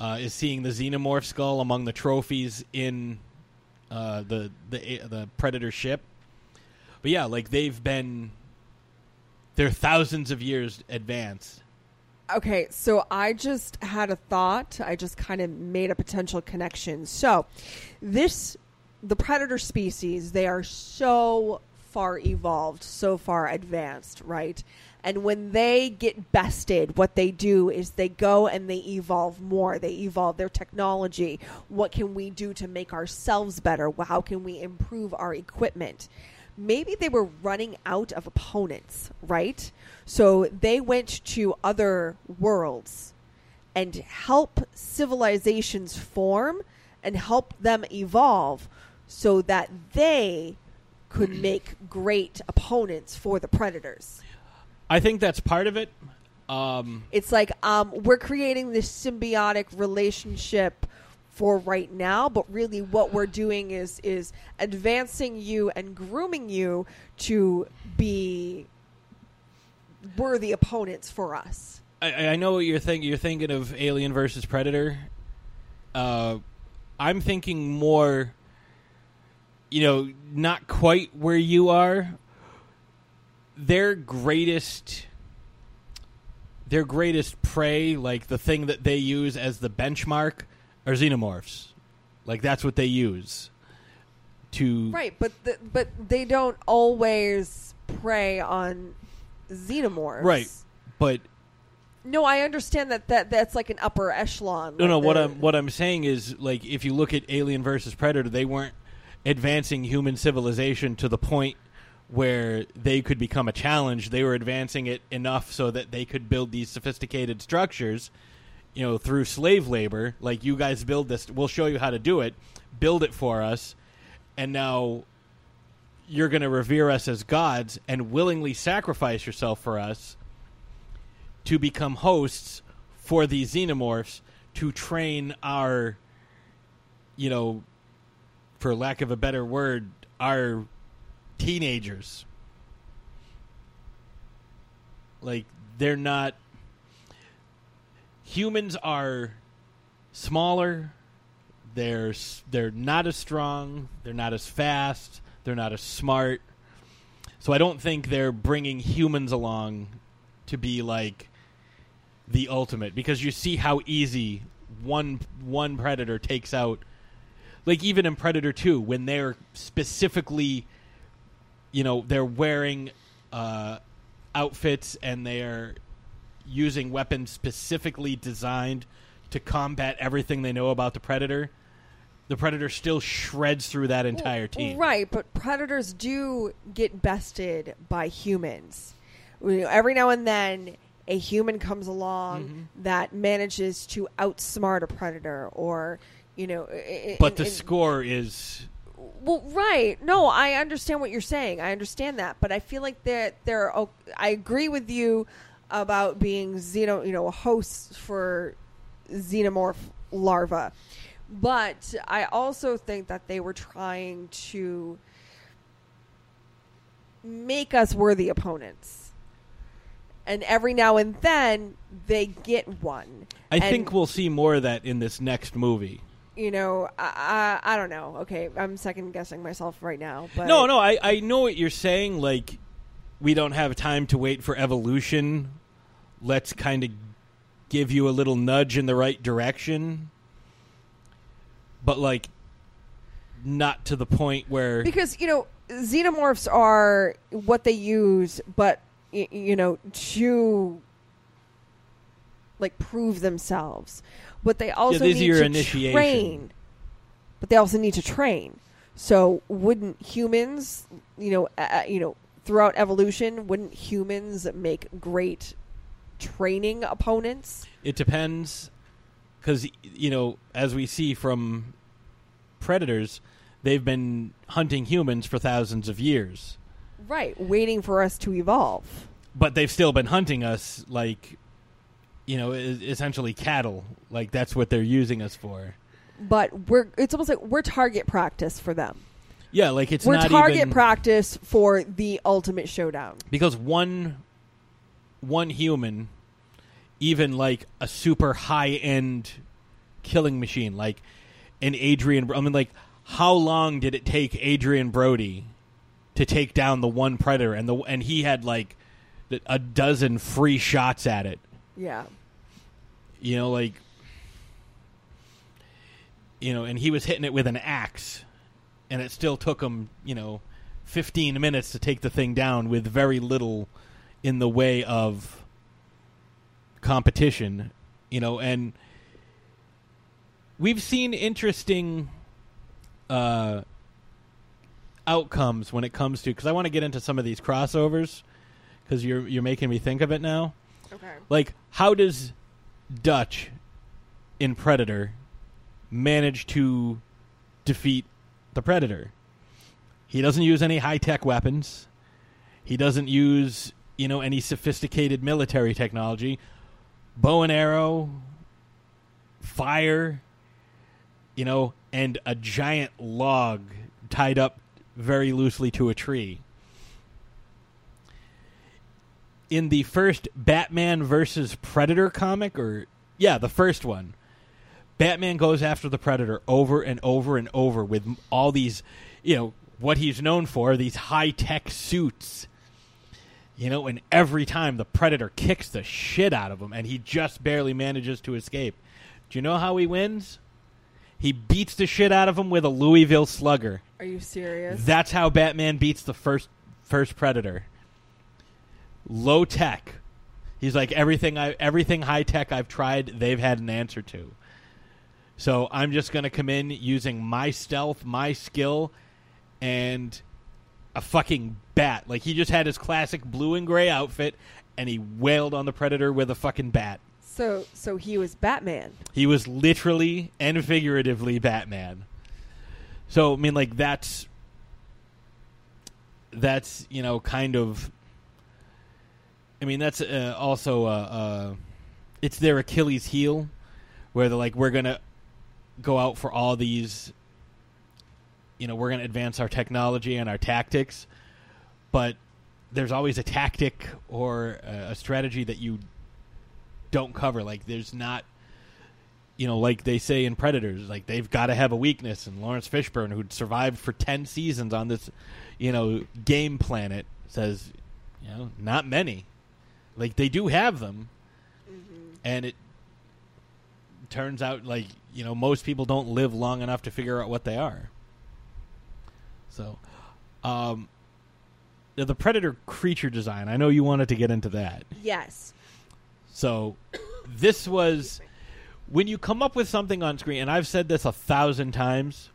Uh, is seeing the xenomorph skull among the trophies in uh, the the the predator ship. But yeah, like they've been, they're thousands of years advanced. Okay, so I just had a thought. I just kind of made a potential connection. So, this, the predator species, they are so far evolved, so far advanced, right? And when they get bested, what they do is they go and they evolve more. They evolve their technology. What can we do to make ourselves better? How can we improve our equipment? maybe they were running out of opponents, right? So they went to other worlds and help civilizations form and help them evolve so that they could make great opponents for the predators. I think that's part of it. Um, It's like um, we're creating this symbiotic relationship for right now, but really what we're doing is is advancing you and grooming you to be worthy opponents for us. I, I know what you're thinking. You're thinking of Alien versus Predator. Uh, I'm thinking more. You know, not quite where you are. Their greatest, their greatest prey, like the thing that they use as the benchmark, are xenomorphs. Like that's what they use to Right, but the, but they don't always prey on xenomorphs. right. But No, I understand that, that that's like an upper echelon. No, like no. What I'm what I'm saying is like if you look at Alien versus Predator, they weren't advancing human civilization to the point where they could become a challenge. They were advancing it enough so that they could build these sophisticated structures, you know, through slave labor. Like you guys build this, we'll show you how to do it. Build it for us, and now you're going to revere us as gods and willingly sacrifice yourself for us to become hosts for these xenomorphs to train our you know for lack of a better word our teenagers. Like they're not humans are smaller. They're they're not as strong. They're not as fast. They're not as smart. So i don't think they're bringing humans along to be like the ultimate because you see how easy one one predator takes out like even in Predator 2 when they're specifically you know they're wearing uh, outfits and they're using weapons specifically designed to combat everything they know about the predator the predator still shreds through that entire team Right, but predators do get bested by humans. Every now and then, a human comes along Mm-hmm. that manages to outsmart a predator, or you know. but the score is Well, right. No, I understand what you're saying. I understand that, but I feel like that there. Oh, I agree with you about being xeno, you know, hosts for xenomorph larva, but I also think that they were trying to make us worthy opponents, and every now and then they get one. i And- think we'll see more of that in this next movie you know, I, I I don't know. Okay, I'm second guessing myself right now, but no no I, I know what you're saying like we don't have time to wait for evolution let's kind of give you a little nudge in the right direction but like not to the point where because you know xenomorphs are what they use, but y- you know to like prove themselves, but they also is need to initiation. train. But they also need to train. So wouldn't humans, you know, uh, you know, throughout evolution, wouldn't humans make great training opponents? It depends, because you know, as we see from predators, they've been hunting humans for thousands of years, Right, waiting for us to evolve. but they've still been hunting us like, you know, essentially cattle. Like that's what they're using us for. But we're it's almost like we're target practice for them. Yeah, like it's we're not target even practice for the ultimate showdown. because one one human, even like a super high end killing machine, like an Adrien. I mean, like how long did it take Adrien Brody to take down the one predator, and the and he had like a dozen free shots at it. Yeah. You know, like you know, and he was hitting it with an axe, and it still took him, you know, fifteen minutes to take the thing down with very little in the way of competition. You know, and we've seen interesting uh, outcomes when it comes to because I want to get into some of these crossovers because you're you're making me think of it now. Okay. Like, how does Dutch in Predator manage to defeat the Predator? He doesn't use any high tech weapons. He doesn't use, you know, any sophisticated military technology. Bow and arrow, fire, you know, and a giant log tied up very loosely to a tree. In the first Batman versus Predator comic, or yeah, the first one, Batman goes after the Predator over and over and over with all these, you know, what he's known for, these high tech suits. You know, and every time the Predator kicks the shit out of him, and he just barely manages to escape. Do you know how he wins? He beats the shit out of him with a Louisville Slugger. Are you serious? That's how Batman beats the first first Predator. Low tech. He's like everything I everything high tech I've tried, they've had an answer to. So I'm just going to come in using my stealth, my skill, and a fucking bat. Like he just had his classic blue and gray outfit, and he wailed on the Predator with a fucking bat. So so he was Batman. He was literally and figuratively Batman. So I mean, like that's that's you know kind of. I mean, that's uh, also uh, uh, it's their Achilles heel, where they're like, we're gonna go out for all these. You know, we're gonna advance our technology and our tactics, but there's always a tactic or a, strategy that you don't cover. Like there's not, you know, like they say in Predators, like they've got to have a weakness. And Laurence Fishburne, who'd survived for ten seasons on this, you know, game planet, says, you know, not many. Like they do have them, and it turns out like you know most people don't live long enough to figure out what they are. So, um, the- the predator creature design. I know you wanted to get into that. Yes. So this was when you come up with something on screen, and I've said this a thousand times.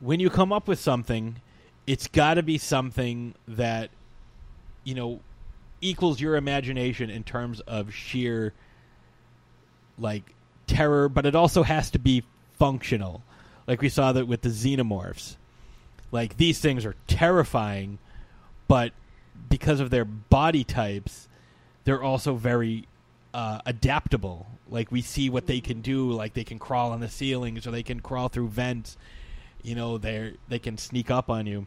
When you come up with something, it's got to be something that you know equals your imagination in terms of sheer like terror, but it also has to be functional. Like we saw that with the xenomorphs. Like these things are terrifying, but because of their body types, they're also very uh, adaptable. Like we see what they can do. Like they can crawl on the ceilings, or they can crawl through vents. You know, they they can sneak up on you.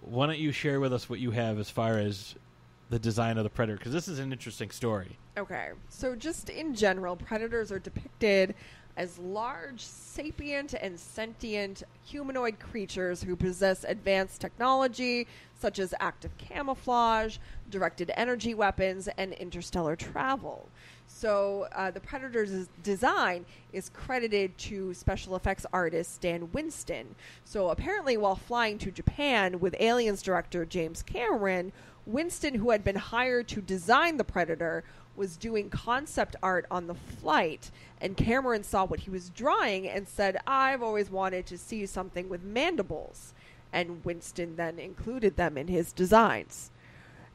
Why don't you share with us what you have as far as the design of the predator? Because this is an interesting story. Okay. So, just in general, predators are depicted as large, sapient, and sentient humanoid creatures who possess advanced technology such as active camouflage, directed energy weapons, and interstellar travel. So, uh, the Predator's design is credited to special effects artist Stan Winston. So, apparently, while flying to Japan with Aliens director James Cameron, Winston, who had been hired to design the Predator, was doing concept art on the flight, and Cameron saw what he was drawing and said, I've always wanted to see something with mandibles. And Winston then included them in his designs,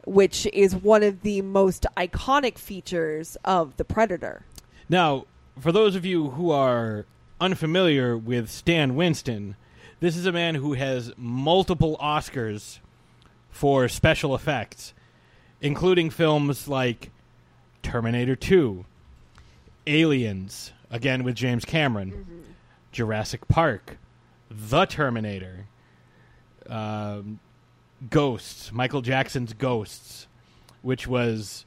which is one of the most iconic features of the Predator. Now, for those of you who are unfamiliar with Stan Winston, this is a man who has multiple Oscars for special effects, including films like Terminator 2, Aliens, again with James Cameron, Jurassic Park, The Terminator, um, Ghosts, Michael Jackson's Ghosts, which was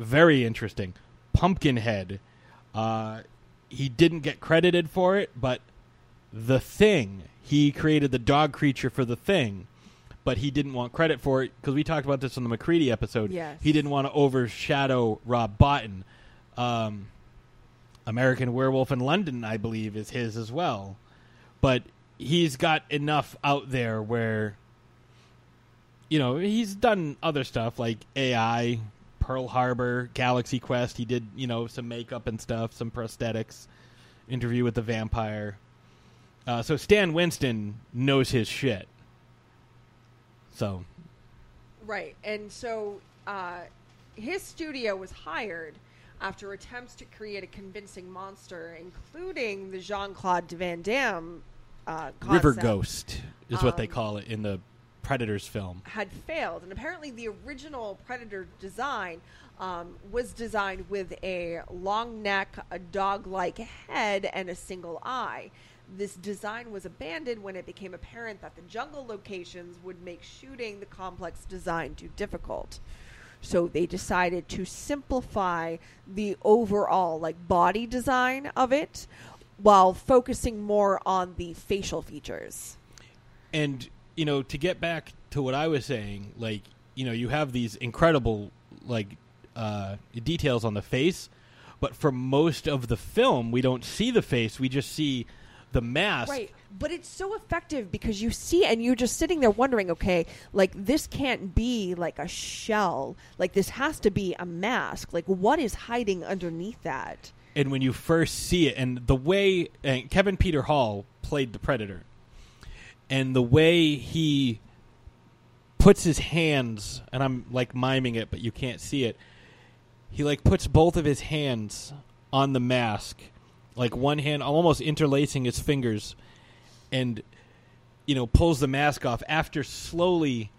very interesting. Pumpkinhead. Uh, he didn't get credited for it, but The Thing. He created the dog creature for The Thing, but he didn't want credit for it because we talked about this on the MacReady episode. Yes. He didn't want to overshadow Rob Bottin. Um, American Werewolf in London, I believe, is his as well. But he's got enough out there where, you know, he's done other stuff like AI, Pearl Harbor, Galaxy Quest. He did, you know, some makeup and stuff, some prosthetics, interview with the vampire. Uh, so Stan Winston knows his shit. So Right. And so uh, his studio was hired after attempts to create a convincing monster, including the Jean Claude Van Damme uh, River Ghost is what they Um, call it in the Predators film. had failed. And apparently, the original Predator design um, was designed with a long neck, a dog like head, and a single eye. This design was abandoned when it became apparent that the jungle locations would make shooting the complex design too difficult. So they decided to simplify the overall like body design of it while focusing more on the facial features. and you know to get back to what i was saying like you know you have these incredible like uh, details on the face but for most of the film we don't see the face we just see the mask Right. But it's so effective because you see and you're just sitting there wondering, okay, like this can't be like a shell. Like this has to be a mask. Like what is hiding underneath that? and when you first see it and the way and kevin peter hall played the predator and the way he puts his hands and i'm like miming it but you can't see it he like puts both of his hands on the mask like one hand almost interlacing his fingers and you know pulls the mask off after slowly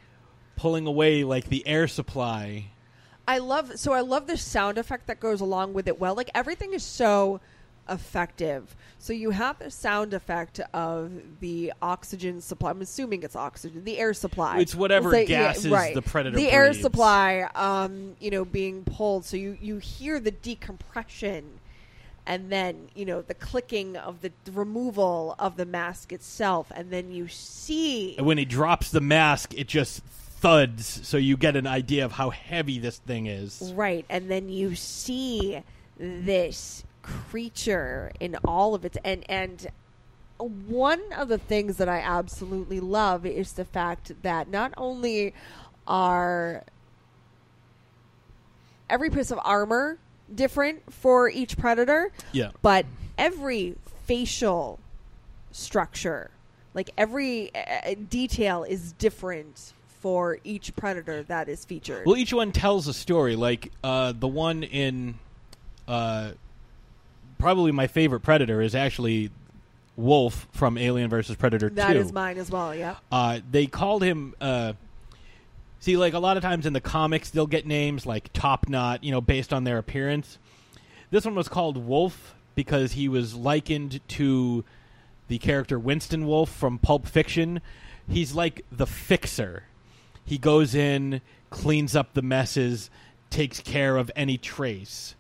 pulling away like the air supply I love so I love the sound effect that goes along with it well. Like everything is so effective. So you have the sound effect of the oxygen supply. I'm assuming it's oxygen, the air supply. It's whatever We'll say- yeah, gases right. the predator The air supply, um, you know, being pulled. So you you hear the decompression, and then you know the clicking of the removal of the mask itself, and then you see and when he drops the mask it just thuds, so you get an idea of how heavy this thing is. Right, and then you see this creature in all of its and and one of the things that I absolutely love is the fact that not only are every piece of armor different for each predator, Yeah. but every facial structure, like every uh, detail, is different for each predator that is featured. Well, each one tells a story. Like uh, the one in uh, probably my favorite Predator is actually Wolf from Alien versus Predator That Two. is mine as well. Yeah. Uh, they called him. See, like a lot of times in the comics, they'll get names like Top Knot, you know, based on their appearance. This one was called Wolf because he was likened to the character Winston Wolf from Pulp Fiction. He's like the fixer. He goes in, cleans up the messes, takes care of any trace.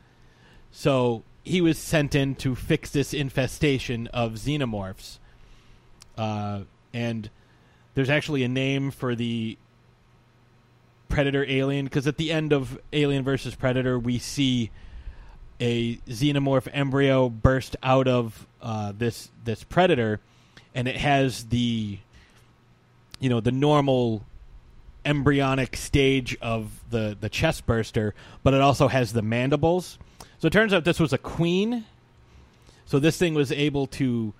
So he was sent in to fix this infestation of xenomorphs. Uh, and there's actually a name for the predator alien because at the end of Alien versus Predator, we see a xenomorph embryo burst out of uh, this this predator, and it has the you know the normal embryonic stage of the the chest burster, but it also has the mandibles. So it turns out this was a queen. So this thing was able to,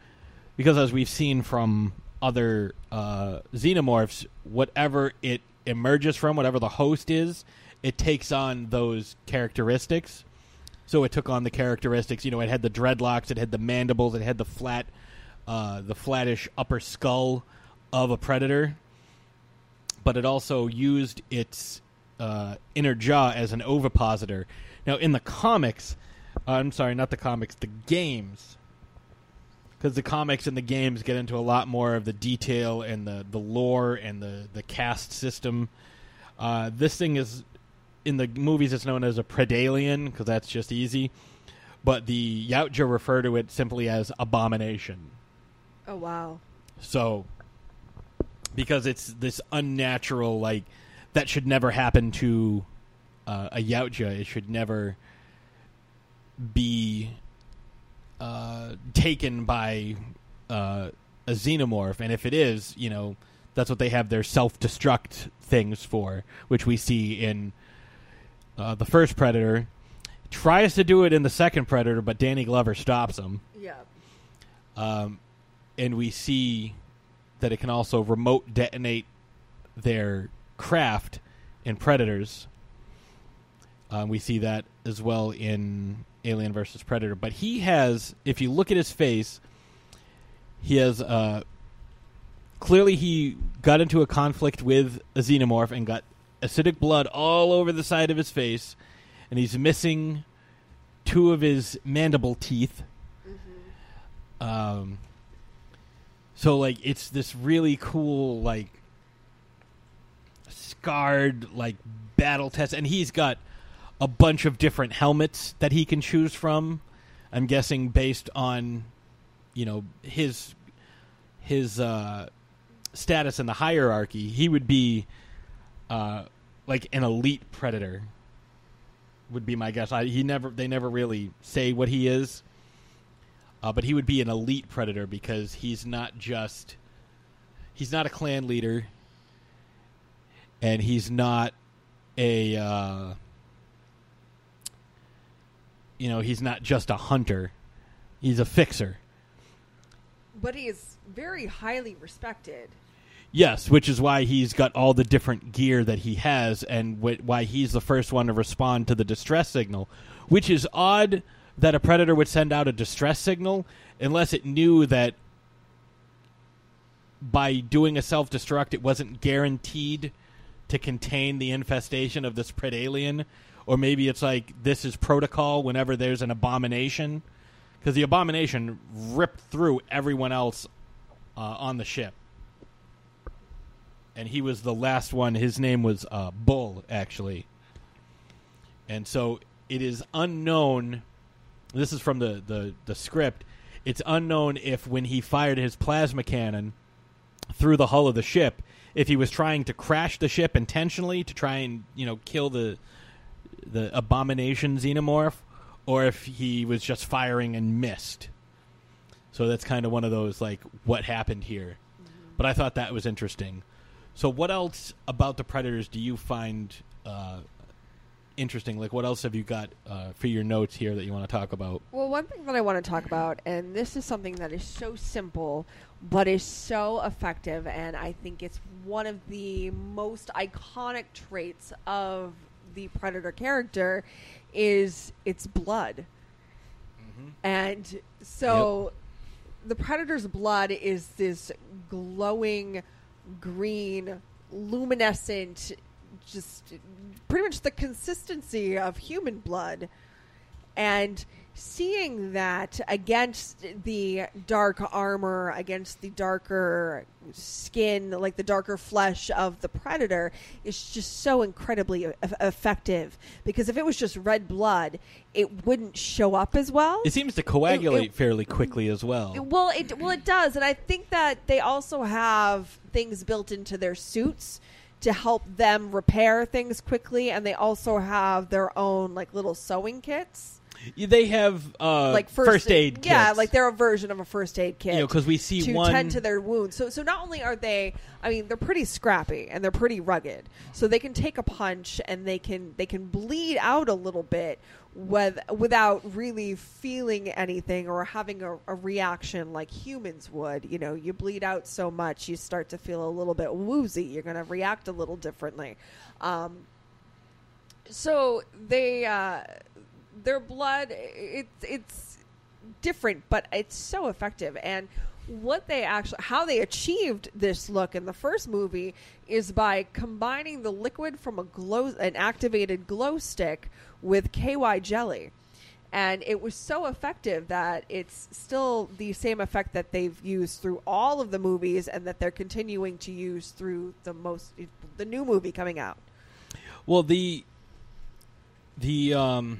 because as we've seen from other uh, xenomorphs, whatever it emerges from, whatever the host is, it takes on those characteristics. So it took on the characteristics. You know, it had the dreadlocks, it had the mandibles, it had the flat, uh, the flattish upper skull of a predator. But it also used its uh, inner jaw as an ovipositor. Now, in the comics, uh, I'm sorry, not the comics, the games, because the comics and the games get into a lot more of the detail and the, the lore and the, the caste system. Uh, this thing is in the movies it's known as a predalien because that's just easy, but the Yautja refer to it simply as abomination. Oh wow. So, because it's this unnatural, like that should never happen to uh, a Yautja. It should never be uh, taken by uh, a xenomorph, and if it is, you know, that's what they have their self-destruct things for, which we see in uh, the first Predator. Tries to do it in the second Predator, but Danny Glover stops him. Yeah. Um, and we see that it can also remote detonate their craft in Predators. Uh, we see that as well in Alien versus Predator. But he has, if you look at his face, he has uh, clearly he got into a conflict with a xenomorph and got acidic blood all over the side of his face, and he's missing two of his mandible teeth. Um, so like it's this really cool like scarred like battle test, and he's got a bunch of different helmets that he can choose from. I'm guessing based on you know his his uh, status in the hierarchy, he would be uh, like an elite predator. Would be my guess. I, he never they never really say what he is. Uh, but he would be an elite predator because he's not just he's not a clan leader and he's not a uh, you know he's not just a hunter he's a fixer But he is very highly respected. yes which is why he's got all the different gear that he has and wh- why he's the first one to respond to the distress signal which is odd that a predator would send out a distress signal unless it knew that by doing a self destruct it wasn't guaranteed to contain the infestation of this predalien or maybe it's like this is protocol whenever there's an abomination. Because the abomination ripped through everyone else uh, on the ship. And he was the last one. His name was uh, bull actually. And so it is unknown this is from the, the, the script. It's unknown if when he fired his plasma cannon through the hull of the ship, if he was trying to crash the ship intentionally to try and you know kill the the abomination xenomorph, or if he was just firing and missed. So that's kind of one of those like what happened here. But I thought that was interesting. So what else about the predators do you find uh, interesting? Like what else have you got uh, for your notes here that you want to talk about? Well, one thing that I want to talk about, and this is something that is so simple, but is so effective, and I think it's one of the most iconic traits of the Predator character, is its blood. Mm-hmm. And so the Predator's blood is this glowing green, luminescent, just pretty much the consistency of human blood. And seeing that against the dark armor, against the darker skin, like the darker flesh of the predator, is just so incredibly e- effective. Because if it was just red blood, it wouldn't show up as well. It seems to coagulate it- fairly quickly as well. Well, it well it does, and I think that they also have things built into their suits to help them repair things quickly, and they also have their own like little sewing kits, they have uh, like first, aid. Yeah, kits. like they're a version of a first aid kit. You know, 'cause we see to one- tend to their wounds. So, so not only are they, I mean, they're pretty scrappy and they're pretty rugged, so they can take a punch and they can they can bleed out a little bit with, without really feeling anything or having a, a reaction like humans would. You know, you bleed out so much, you start to feel a little bit woozy. You're going to react a little differently. Um, so they uh, their blood it's it's different but it's so effective. And what they actually how they achieved this look in the first movie is by combining the liquid from a glow an activated glow stick with KY jelly. And it was so effective that it's still the same effect that they've used through all of the movies and that they're continuing to use through the most the new movie coming out. Well, the the um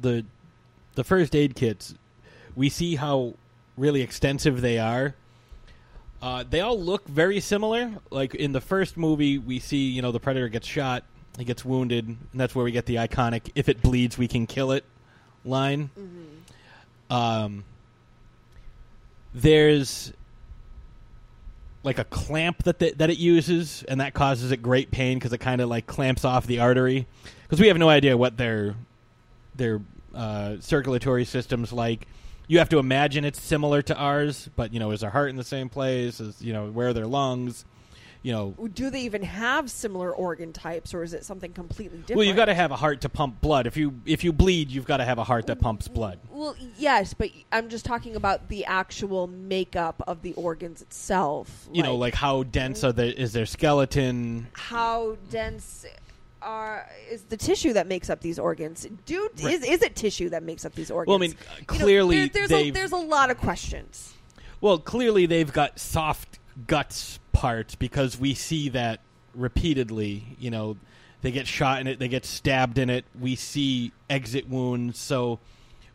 the the first aid kits, we see how really extensive they are. Uh, they all look very similar. Like in the first movie, we see you know the predator gets shot, he gets wounded, and that's where we get the iconic "If it bleeds, we can kill it" line. Um, there's like a clamp that the, that it uses, and that causes it great pain because it kind of like clamps off the artery. Because we have no idea what their their uh, circulatory system's like. You have to imagine it's similar to ours, but you know, is their heart in the same place? Is you know, where are their lungs? You know, do they even have similar organ types or is it something completely different well, you've got to have a heart to pump blood. If you if you bleed, you've got to have a heart that pumps blood. well yes but i'm just talking about the actual makeup of the organs itself You know, like how dense are the, is their skeleton? how dense are is the tissue that makes up these organs do Right. is, is it tissue that makes up these organs Well, I mean, You know, clearly there- there's, a, there's a lot of questions Well, clearly they've got soft guts parts because we see that repeatedly. You know, they get shot in it, they get stabbed in it. We see exit wounds, so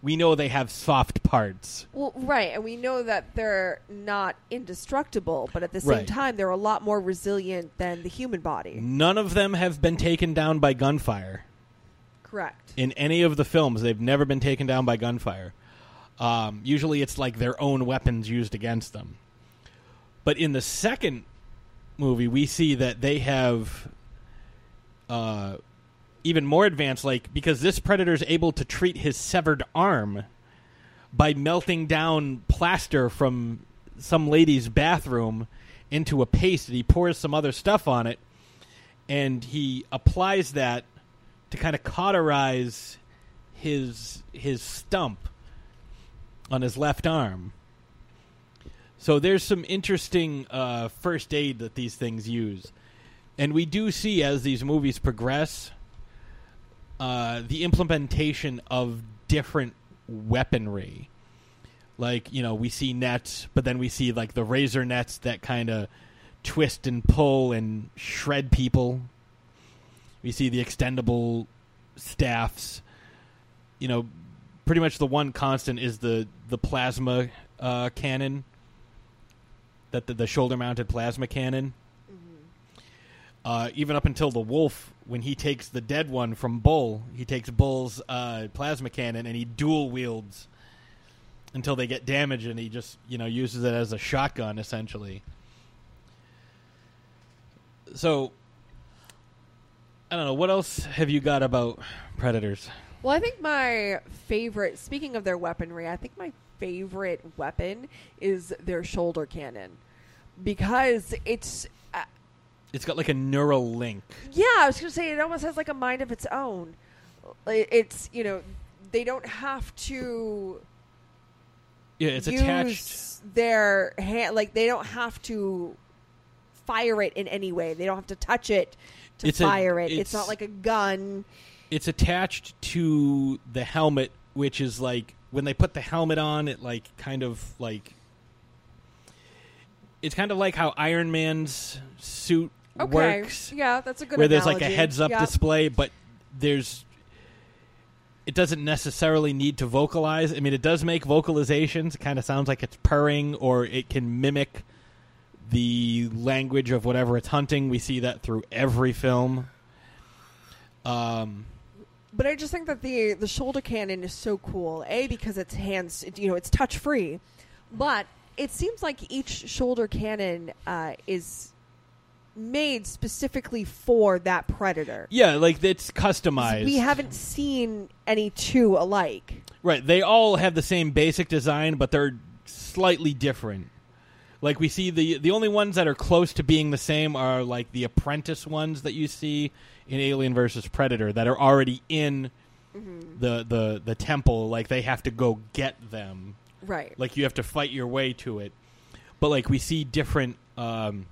we know they have soft parts. Well, right, and we know that they're not indestructible, but at the same Right. time, they're a lot more resilient than the human body. None of them have been taken down by gunfire. Correct. In any of the films, they've never been taken down by gunfire. Um, usually, it's like their own weapons used against them. But in the second movie, we see that they have uh, even more advanced, like because this predator is able to treat his severed arm by melting down plaster from some lady's bathroom into a paste, and he pours some other stuff on it, and he applies that to kind of cauterize his his stump on his left arm. So there's some interesting uh, first aid that these things use, and we do see as these movies progress uh, the implementation of different weaponry. Like you know, we see nets, but then we see like the razor nets that kind of twist and pull and shred people. We see the extendable staffs. You know, pretty much the one constant is the the plasma uh, cannon. That the, the shoulder mounted plasma cannon. Uh, even up until the wolf, when he takes the dead one from Bull, he takes Bull's uh, plasma cannon and he dual wields until they get damaged, and he just you know uses it as a shotgun essentially. So I don't know what else have you got about predators. Well, I think my favorite, speaking of their weaponry, I think my favorite weapon is their shoulder cannon because it's. It's got like a neural link. yeah, I was going to say it almost has like a mind of its own. It's, you know, they don't have to Yeah, it's attached. their hand, like, they don't have to fire it in any way. They don't have to touch it to It's a- fire it. It's, it's- not like a gun. It's attached to the helmet, which is like when they put the helmet on, it like kind of like it's kind of like how Iron Man's suit Okay. works. Yeah, that's a good where there's like a heads up Yep. display, but there's it doesn't necessarily need to vocalize. I mean, it does make vocalizations. It kind of sounds like it's purring, or it can mimic the language of whatever it's hunting. We see that through every film. Um, But I just think that the the shoulder cannon is so cool. A because it's hands, it- you know, it's touch free, but it seems like each shoulder cannon uh, is made specifically for that predator. yeah, like it's customized. We haven't seen any two alike. Right. They all have the same basic design, but they're slightly different. Like we see the the only ones that are close to being the same are like the apprentice ones that you see in Alien versus Predator that are already in the the the temple. Like they have to go get them. Right. Like you have to fight your way to it. But like we see different um,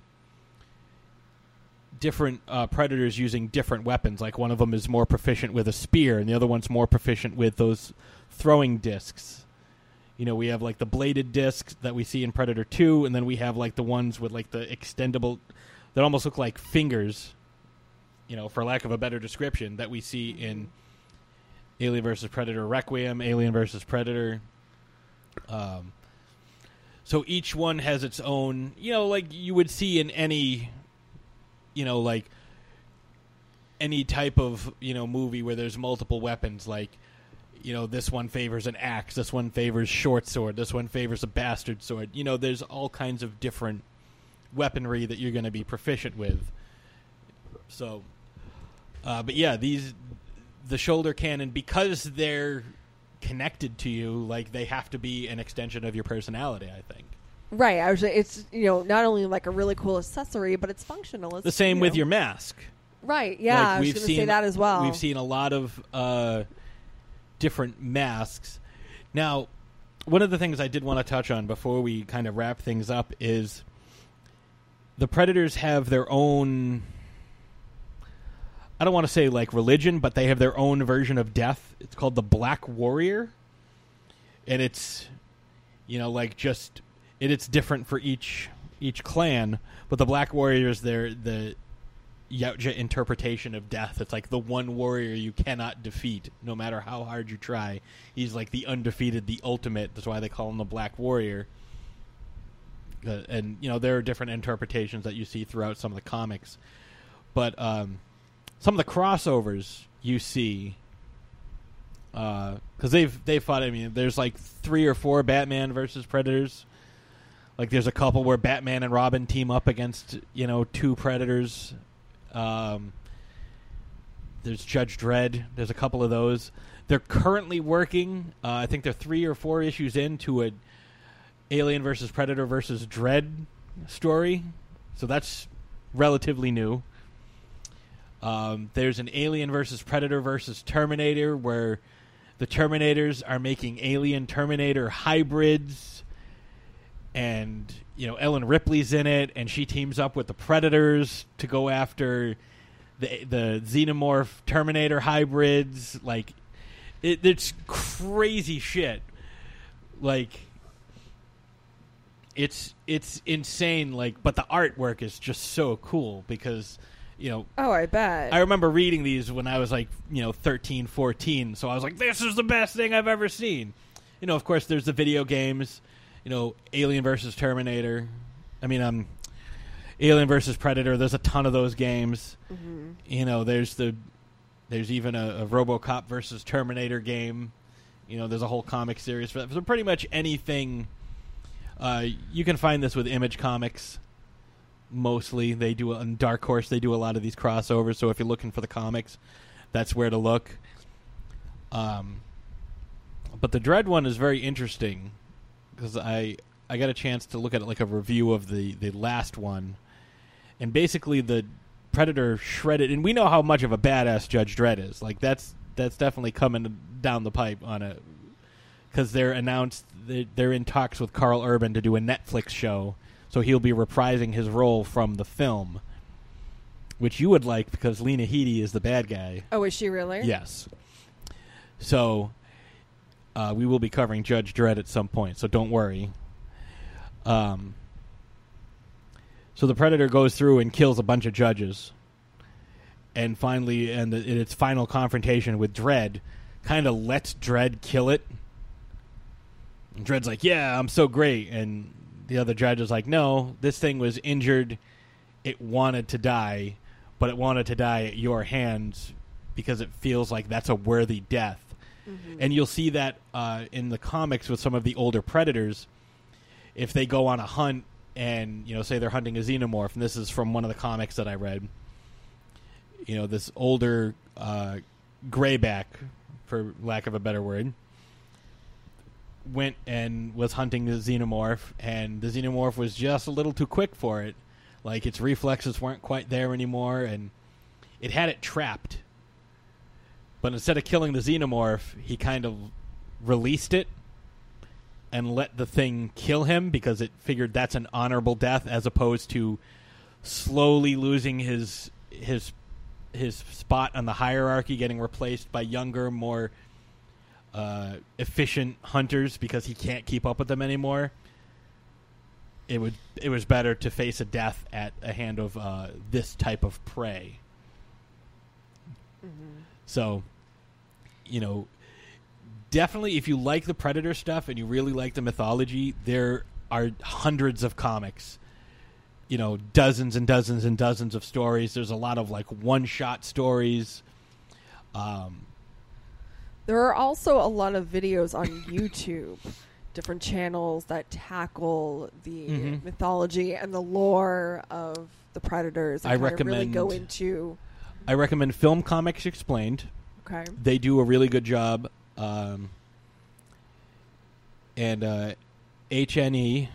different uh, predators using different weapons. Like one of them is more proficient with a spear, and the other one's more proficient with those throwing discs. You know, we have like the bladed discs that we see in Predator Two, and then we have like the ones with like the extendable that almost look like fingers. You know, for lack of a better description, that we see in Alien versus Predator Requiem, Alien versus Predator. Um, so each one has its own, you know, like you would see in any, you know, like any type of you know movie where there's multiple weapons. Like, you know, this one favors an axe, this one favors short sword, this one favors a bastard sword. You know, there's all kinds of different weaponry that you're going to be proficient with. So, uh, but yeah, these the shoulder cannon because they're connected to you, like they have to be an extension of your personality. I think Right. I was. It's you know not only like a really cool accessory, but it's functional. It's, the same you with know. your mask. Right. Yeah. Like, I was we've going to seen say that as well. We've seen a lot of uh, different masks. Now, one of the things I did want to touch on before we kind of wrap things up is the predators have their own. I don't want to say like religion, but they have their own version of death. It's called the Black Warrior, and it's you know like just it, it's different for each each clan. But the Black Warriors, they're the Yautja interpretation of death. It's like the one warrior you cannot defeat, no matter how hard you try. He's like the undefeated, the ultimate. That's why they call him the Black Warrior. Uh, and you know there are different interpretations that you see throughout some of the comics, but um, some of the crossovers you see because they've they've fought. I mean, there's like three or four Batman versus Predators. Like there's a couple where Batman and Robin team up against you know two Predators. Um, there's Judge Dredd. There's a couple of those. They're currently working. Uh, I think they're three or four issues into a Alien versus Predator versus Dredd story. So that's relatively new. Um, there's an Alien versus Predator versus Terminator where the Terminators are making Alien Terminator hybrids, and you know Ellen Ripley's in it, and she teams up with the Predators to go after the the Xenomorph Terminator hybrids. Like it, it's crazy shit. Like it's it's insane. Like, but the artwork is just so cool because you know Oh, I bet. I remember reading these when I was like, you know, 13, 14. So I was like, this is the best thing I've ever seen. You know, of course, there's the video games, you know, Alien versus Terminator. I mean, um, Alien versus Predator. There's a ton of those games. Mhm. You know, there's the there's even a, a RoboCop versus Terminator game. You know, there's a whole comic series for that. So pretty much anything. Uh, you can find this with Image Comics. Mostly, they do on Dark Horse. They do a lot of these crossovers. So if you're looking for the comics, that's where to look. Um, but the Dredd one is very interesting because I I got a chance to look at like a review of the the last one, and basically the Predator shredded, and we know how much of a badass Judge Dredd is. Like that's that's definitely coming down the pipe on a because they're announced they- they're in talks with Carl Urban to do a Netflix show, so he'll be reprising his role from the film, which you would like because Lena Headey is the bad guy. Oh, is she really? Yes. So uh, we will be covering Judge Dredd at some point, so don't worry. Um, so the Predator goes through and kills a bunch of judges, and finally, and in its final confrontation with Dredd, kind of lets Dredd kill it. And Dredd's like, "Yeah, I'm so great," and the other judge is like, "No, this thing was injured. It wanted to die, but it wanted to die at your hands because it feels like that's a worthy death." And you'll see that uh, in the comics with some of the older predators. If they go on a hunt and you know, say they're hunting a xenomorph, and this is from one of the comics that I read. You know, this older uh, grayback, for lack of a better word, went and was hunting the xenomorph, and the xenomorph was just a little too quick for it. Like its reflexes weren't quite there anymore, and it had it trapped. But instead of killing the xenomorph, he kind of released it and let the thing kill him because it figured that's an honorable death as opposed to slowly losing his his his spot on the hierarchy getting replaced by younger more uh, efficient hunters because he can't keep up with them anymore. It would it was better to face a death at a hand of uh, this type of prey. So you know definitely if you like the predator stuff and you really like the mythology there are hundreds of comics you know dozens and dozens and dozens of stories there's a lot of like one shot stories um There are also a lot of videos on YouTube, different channels that tackle the Mhm. mythology and the lore of the predators. I kinda really go into. i recommend film comics explained Okay. they do a really good job um and uh hne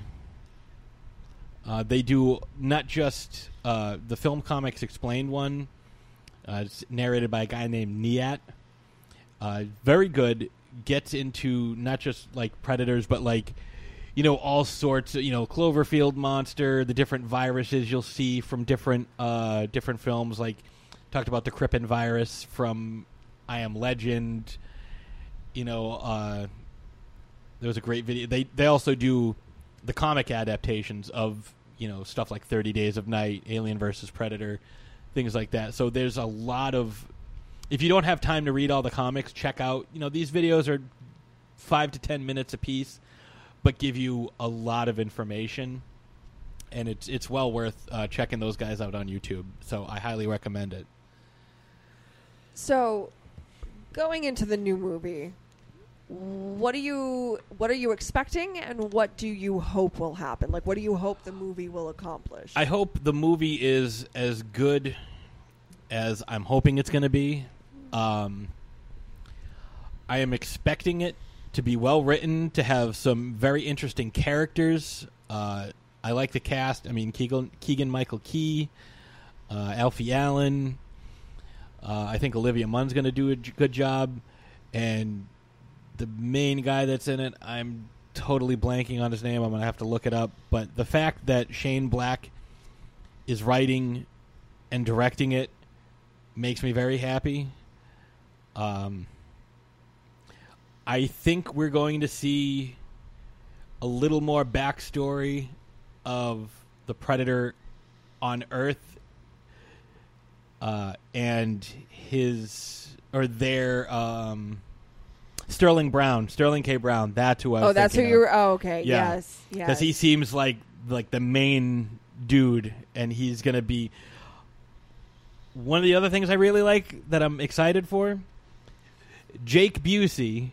uh, they do not just uh, the film comics explained one. Uh, it's narrated by a guy named Niat. Uh, very good. Gets into not just like predators, but like you know all sorts. Of, you know Cloverfield monster, the different viruses you'll see from different uh, different films. Like talked about the Krippin virus from I Am Legend. You know, uh, there was a great video. They they also do the comic adaptations of you know stuff like Thirty Days of Night, Alien versus Predator, things like that. So there's a lot of. If you don't have time to read all the comics, check out. You know these videos are five to ten minutes a piece, but give you a lot of information, and it's it's well worth uh, checking those guys out on YouTube. So I highly recommend it. So, going into the new movie, what do you what are you expecting, and what do you hope will happen? Like, what do you hope the movie will accomplish? I hope the movie is as good as I'm hoping it's going to be. Um, I am expecting it to be well written, to have some very interesting characters. Uh, I like the cast. I mean, Keegan, Keegan Michael Key, uh, Alfie Allen. Uh, I think Olivia Munn's going to do a good job, and the main guy that's in it, I'm totally blanking on his name. I'm going to have to look it up. But the fact that Shane Black is writing and directing it makes me very happy. Um, I think we're going to see a little more backstory of the Predator on Earth uh, and his or their um, Sterling Brown, Sterling K. Brown. That's who I. oh, that's who you were. Oh, okay. Yeah. Yes. Yes. because he seems like like the main dude, and he's gonna be one of the other things I really like that I'm excited for. Jake Busey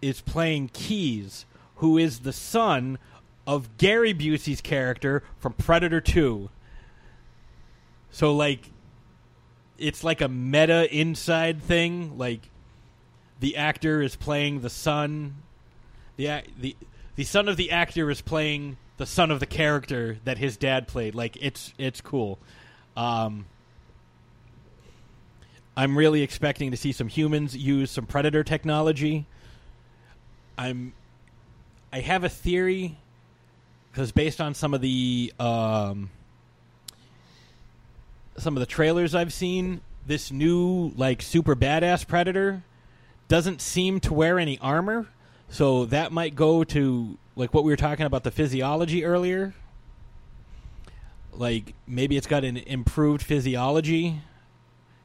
is playing Keyes, who is the son of Gary Busey's character from Predator Two. So like, it's like a meta inside thing. Like, the actor is playing the son. The the the son of the actor is playing the son of the character that his dad played. Like, it's it's cool. Um, I'm really expecting to see some humans use some predator technology. I'm I have a theory because based on some of the um, some of the trailers I've seen, this new like super badass predator doesn't seem to wear any armor, so that might go to like what we were talking about the physiology earlier. Like maybe it's got an improved physiology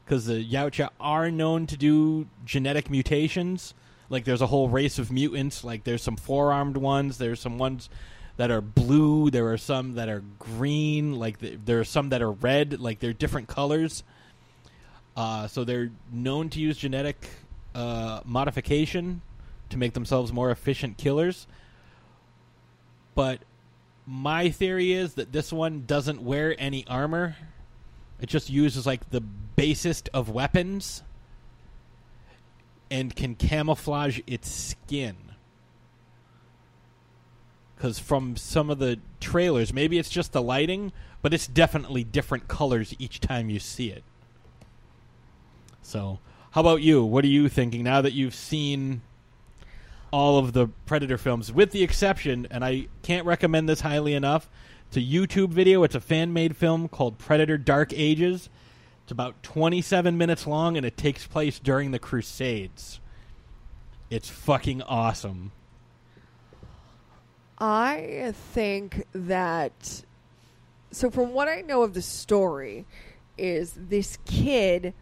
because the Yautja are known to do genetic mutations. Like there's a whole race of mutants. Like there's some four armed ones. There's some ones that are blue. There are some that are green. Like th- there are some that are red. Like they're different colors. Uh, so they're known to use genetic uh, modification to make themselves more efficient killers. But my theory is that this one doesn't wear any armor. It just uses like the basest of weapons and can camouflage its skin. Because from some of the trailers, maybe it's just the lighting, but it's definitely different colors each time you see it. So, how about you? What are you thinking now that you've seen all of the Predator films, with the exception, and I can't recommend this highly enough. It's a YouTube video. It's a fan made film called Predator Dark Ages. It's about 27 minutes long and it takes place during the Crusades. It's fucking awesome. I think that so from what I know of the story is this kid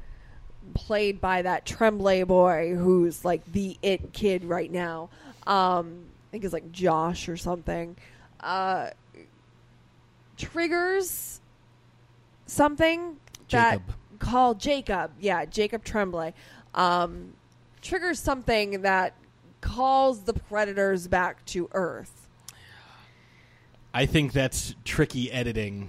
played by that Tremblay boy who's like the it kid right now. Um I think it's like Josh or something. Uh triggers something that Jacob. called Jacob. Yeah, Jacob Tremblay. Um triggers something that calls the predators back to Earth. I think that's tricky editing.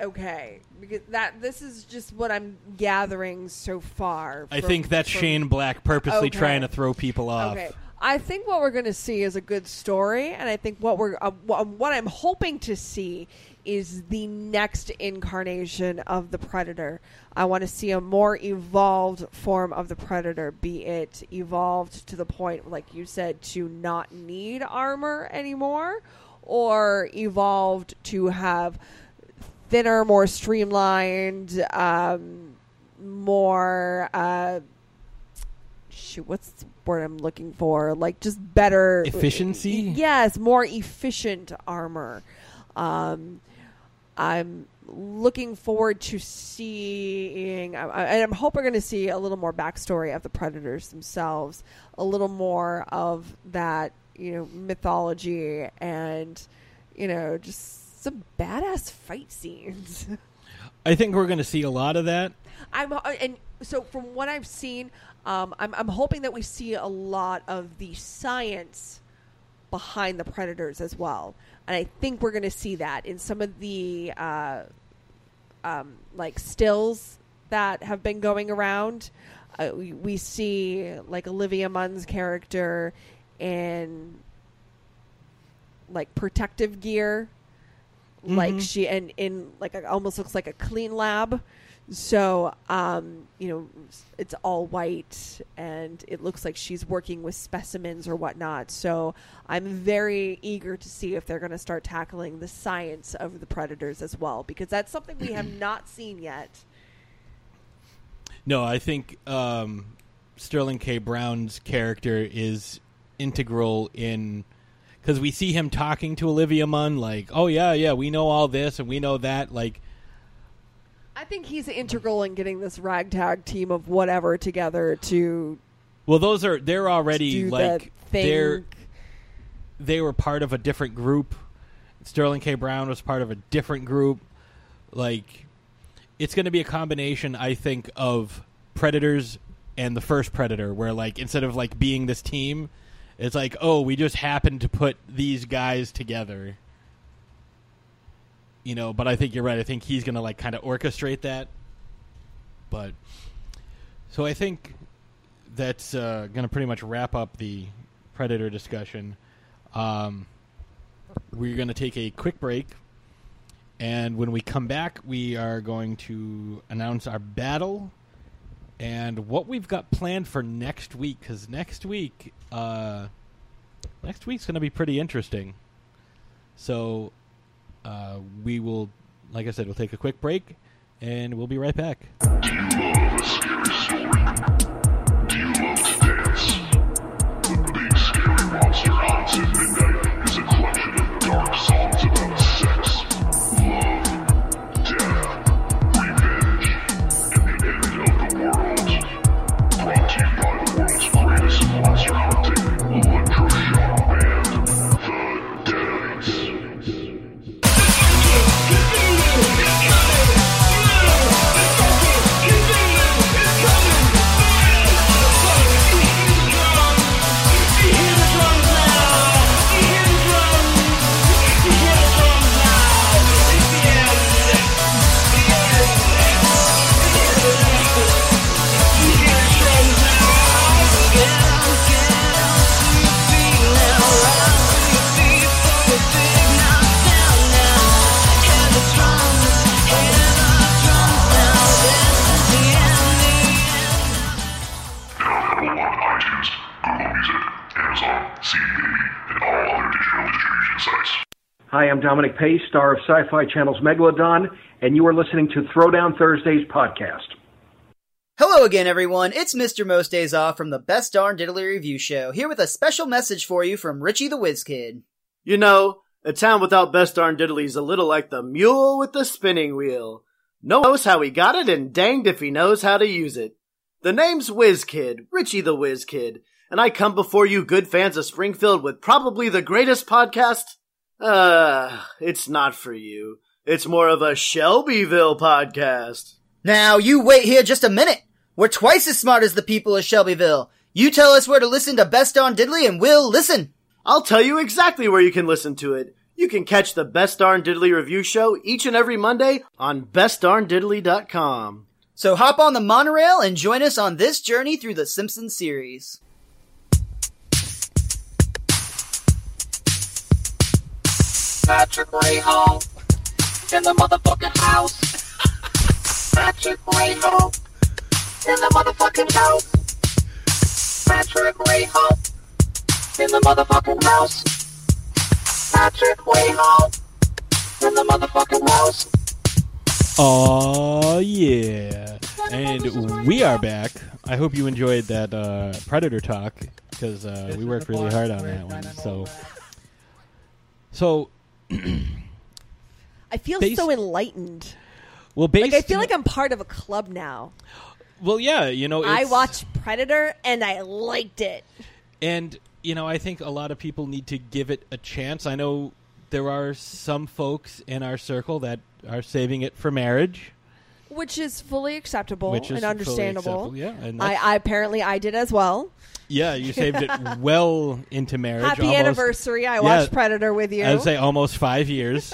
Okay, because that this is just what I'm gathering so far. I from- think that's from- Shane Black purposely Okay. trying to throw people off. Okay, I think what we're going to see is a good story, and I think what we're uh, what I'm hoping to see is the next incarnation of the predator. I want to see a more evolved form of the predator, be it evolved to the point, like you said, to not need armor anymore, or evolved to have thinner, more streamlined, um, more. Uh, shoot, what's the word I'm looking for? Like just better Efficiency? Yes, more efficient armor. Um, I'm looking forward to seeing, I- I- and I'm hoping we're going to see a little more backstory of the predators themselves, a little more of that, you know, mythology, and you know, just some badass fight scenes. I think we're going to see a lot of that. I'm uh, and so from what I've seen, um, I'm I'm hoping that we see a lot of the science behind the predators as well, and I think we're going to see that in some of the uh, um, like stills that have been going around. Uh, we, we see like Olivia Munn's character in like protective gear like Mhm. she and in like a, almost looks like a clean lab so um you know it's all white and it looks like she's working with specimens or whatnot so i'm very eager to see if they're going to start tackling the science of the predators as well because that's something we have not seen yet No, I think um, Sterling K. Brown's character is integral in because we see him talking to Olivia Munn, like, "Oh yeah, yeah, we know all this and we know that." Like, i think he's integral in getting this ragtag team of whatever together to well, those are they're already like they're they were part of a different group, Sterling K. Brown was part of a different group. Like, it's going to be a combination, I think, of Predators and the first Predator, where like instead of like being this team, it's like, oh, we just happened to put these guys together. You know, but I think you're right. I think he's going to like kind of orchestrate that. But so I think that's uh, going to pretty much wrap up the Predator discussion. Um, we're going to take a quick break. And when we come back, we are going to announce our battle and what we've got planned for next week. Because next week, uh, next week's going to be pretty interesting. So uh, we will, like I said, we'll take a quick break, and we'll be right back. Monster Haunts at Dominic Pace, star of Sci Fi Channel's Megalodon, and you are listening to Throwdown Thursdays podcast. Hello again, everyone. It's Mr. Most Days Off from the Best Darn Diddly Review Show, here with a special message for you from Richie the Whiz Kid. You know, a town without best darn diddly is a little like the mule with the spinning wheel. No one knows how he got it, and danged if he knows how to use it. The name's Whiz Kid, Richie the Whiz Kid, and I come before you good fans of Springfield with probably the greatest podcast. Uh, it's not for you. It's more of a Shelbyville podcast. Now, you wait here just a minute. We're twice as smart as the people of Shelbyville. You tell us where to listen to Best Darn Diddly, and we'll listen. I'll tell you exactly where you can listen to it. You can catch the Best Darn Diddly review show each and every Monday on bestdarndiddly.com. So hop on the monorail and join us on this journey through the Simpsons series. Patrick Rahal in the motherfucking house. Patrick Rahal in the motherfucking house. Patrick Rahal in the motherfucking house. Patrick Rahal in the motherfucking house. Oh yeah, and we are back. I hope you enjoyed that uh, Predator talk because uh, we worked really hard on that one. So, so I feel Based- so enlightened. well, based. Like I feel like I'm part of a club now. well, yeah, you know, I watched Predator and I liked it. and you know, I think a lot of people need to give it a chance. I know there are some folks in our circle that are saving it for marriage. Which is fully acceptable Which is and understandable. acceptable, yeah, and I, I apparently I did as well. Yeah, you saved it well into marriage. Happy almost- anniversary! I Yeah, watched Predator with you. I would say almost five years.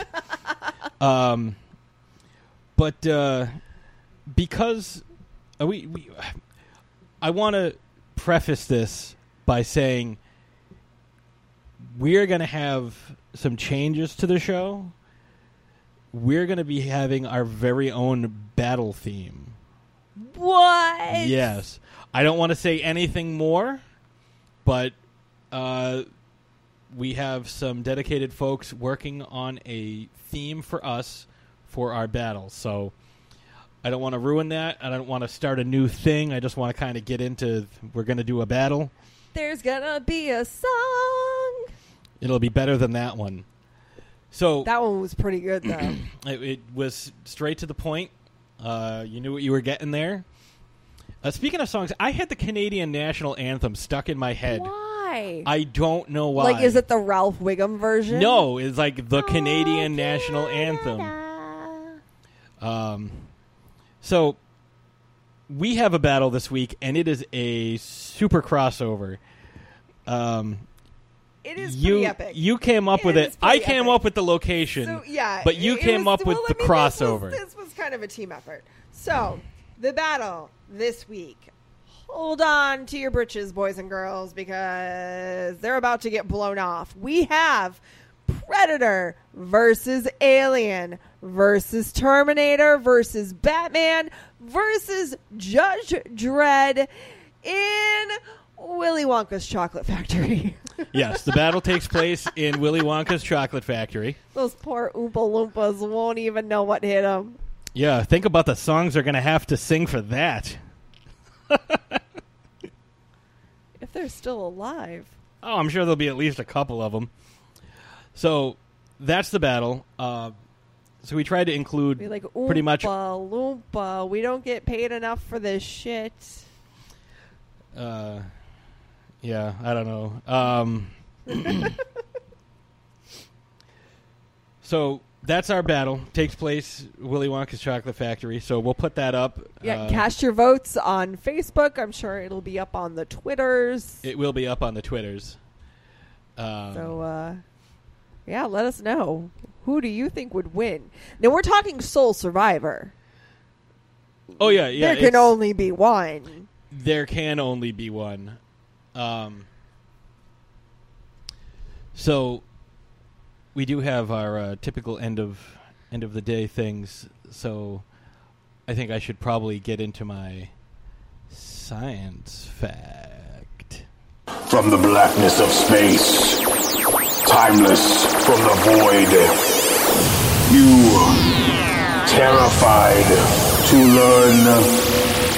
um, but uh, because uh, we, we, I want to preface this by saying we're going to have some changes to the show. We're going to be having our very own battle theme. What? Yes. I don't want to say anything more, but uh, we have some dedicated folks working on a theme for us for our battle. So I don't want to ruin that. I don't want to start a new thing. I just want to kind of get into we're going to do a battle. There's gonna be a song. It'll be better than that one. So That one was pretty good though. it, it was straight to the point. Uh, you knew what you were getting there. Uh, speaking of songs, I had the Canadian national anthem stuck in my head Why? I don't know why. Like, is it the Ralph Wiggum version? No, it's like the Canadian national anthem. Um, so we have a battle this week, and it is a super crossover. Um, It is you pretty epic. you came up It with it. I came epic. up with the location. So, yeah, but you it- came was- up with well, the I mean, crossover. This was, this was kind of a team effort. So, the battle this week. Hold on to your britches, boys and girls, because they're about to get blown off. We have Predator versus Alien versus Terminator versus Batman versus Judge Dredd in Willy Wonka's Chocolate Factory. yes, the battle takes place in Willy Wonka's chocolate factory. Those poor Oompa Loompas won't even know what hit them. Yeah, think about the songs they're going to have to sing for that. If they're still alive. Oh, I'm sure there'll be at least a couple of them. So that's the battle. Uh, so we tried to include Be like, pretty much. Oompa Loompa, we don't get paid enough for this shit. Uh, yeah, I don't know. Um, so that's our battle. Takes place Willy Wonka's Chocolate Factory. So we'll put that up. Yeah, Uh, cast your votes on Facebook. I'm sure it'll be up on the Twitters. It will be up on the Twitters. Um, So, uh, yeah, let us know. Who do you think would win? Now, we're talking Sole Survivor. oh yeah, yeah. there can only be one. there can only be one. Um, so we do have our uh, typical end of end of the day things. So I think I should probably get into my science fact. From the blackness of space, timeless from the void, you terrified to learn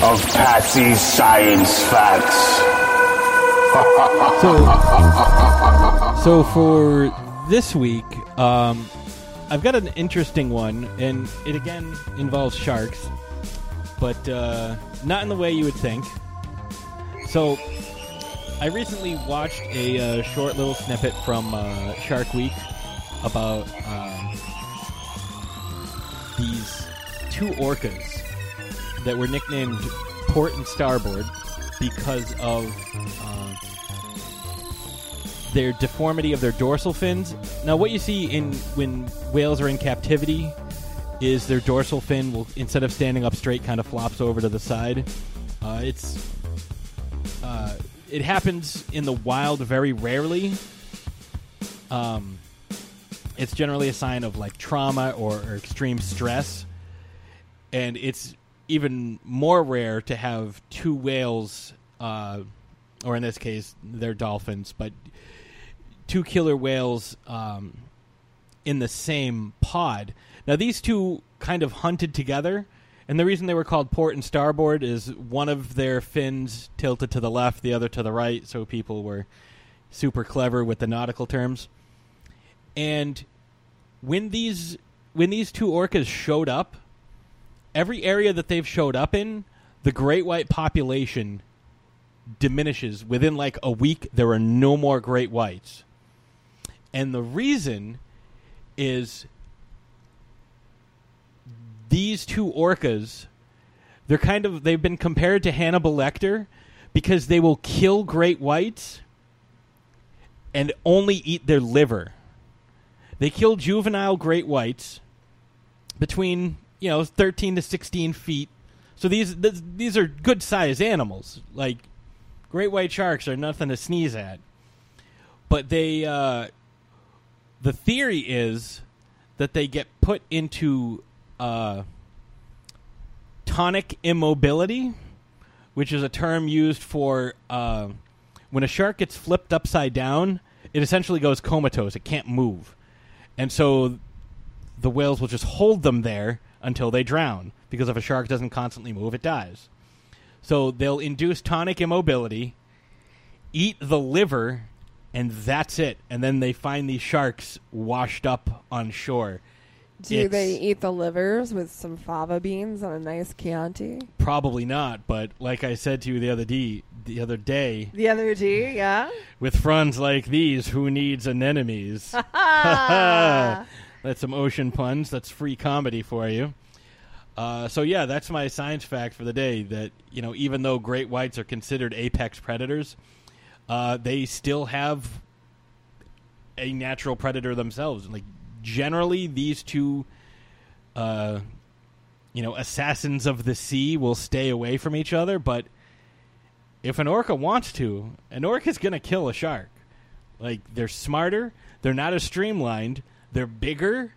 of Patsy's science facts. So so for this week, um, I've got an interesting one, and it again involves sharks, but uh, not in the way you would think. So I recently watched a uh, short little snippet from uh, Shark Week about um, these two orcas that were nicknamed Port and Starboard because of uh, their deformity of their dorsal fins. Now, what you see in when whales are in captivity is their dorsal fin will instead of standing up straight, kind of flops over to the side. Uh, it's uh, it happens in the wild very rarely. Um, it's generally a sign of like trauma or, or extreme stress, and it's even more rare to have two whales, uh, or in this case, they're dolphins, but two killer whales um, in the same pod. Now, these two kind of hunted together, and the reason they were called port and starboard is one of their fins tilted to the left, the other to the right, so people were super clever with the nautical terms. And when these when these two orcas showed up, every area that they've showed up in, the great white population diminishes within like a week. There are no more great whites, and the reason is these two orcas. They're kind of they've been compared to Hannibal Lecter because they will kill great whites and only eat their liver. They kill juvenile great whites between you know 13 to 16 feet. So these th- these are good sized animals. Like great white sharks are nothing to sneeze at. But they uh, the theory is that they get put into uh, tonic immobility, which is a term used for uh, when a shark gets flipped upside down. It essentially goes comatose; it can't move, and so the whales will just hold them there until they drown. Because if a shark doesn't constantly move, it dies. So they'll induce tonic immobility, eat the liver, and that's it. And then they find these sharks washed up on shore. Do It's- they eat the livers with some fava beans on a nice Chianti? Probably not, but like I said to you the other day, the other day. The other day, yeah. With friends like these, who needs anemones? That's some ocean puns. That's free comedy for you. Uh, so yeah, that's my science fact for the day. That you know, even though great whites are considered apex predators, uh, they still have a natural predator themselves. Like generally, these two, uh, you know, assassins of the sea will stay away from each other. But if an orca wants to, an orca is going to kill a shark. Like they're smarter, they're not as streamlined, they're bigger,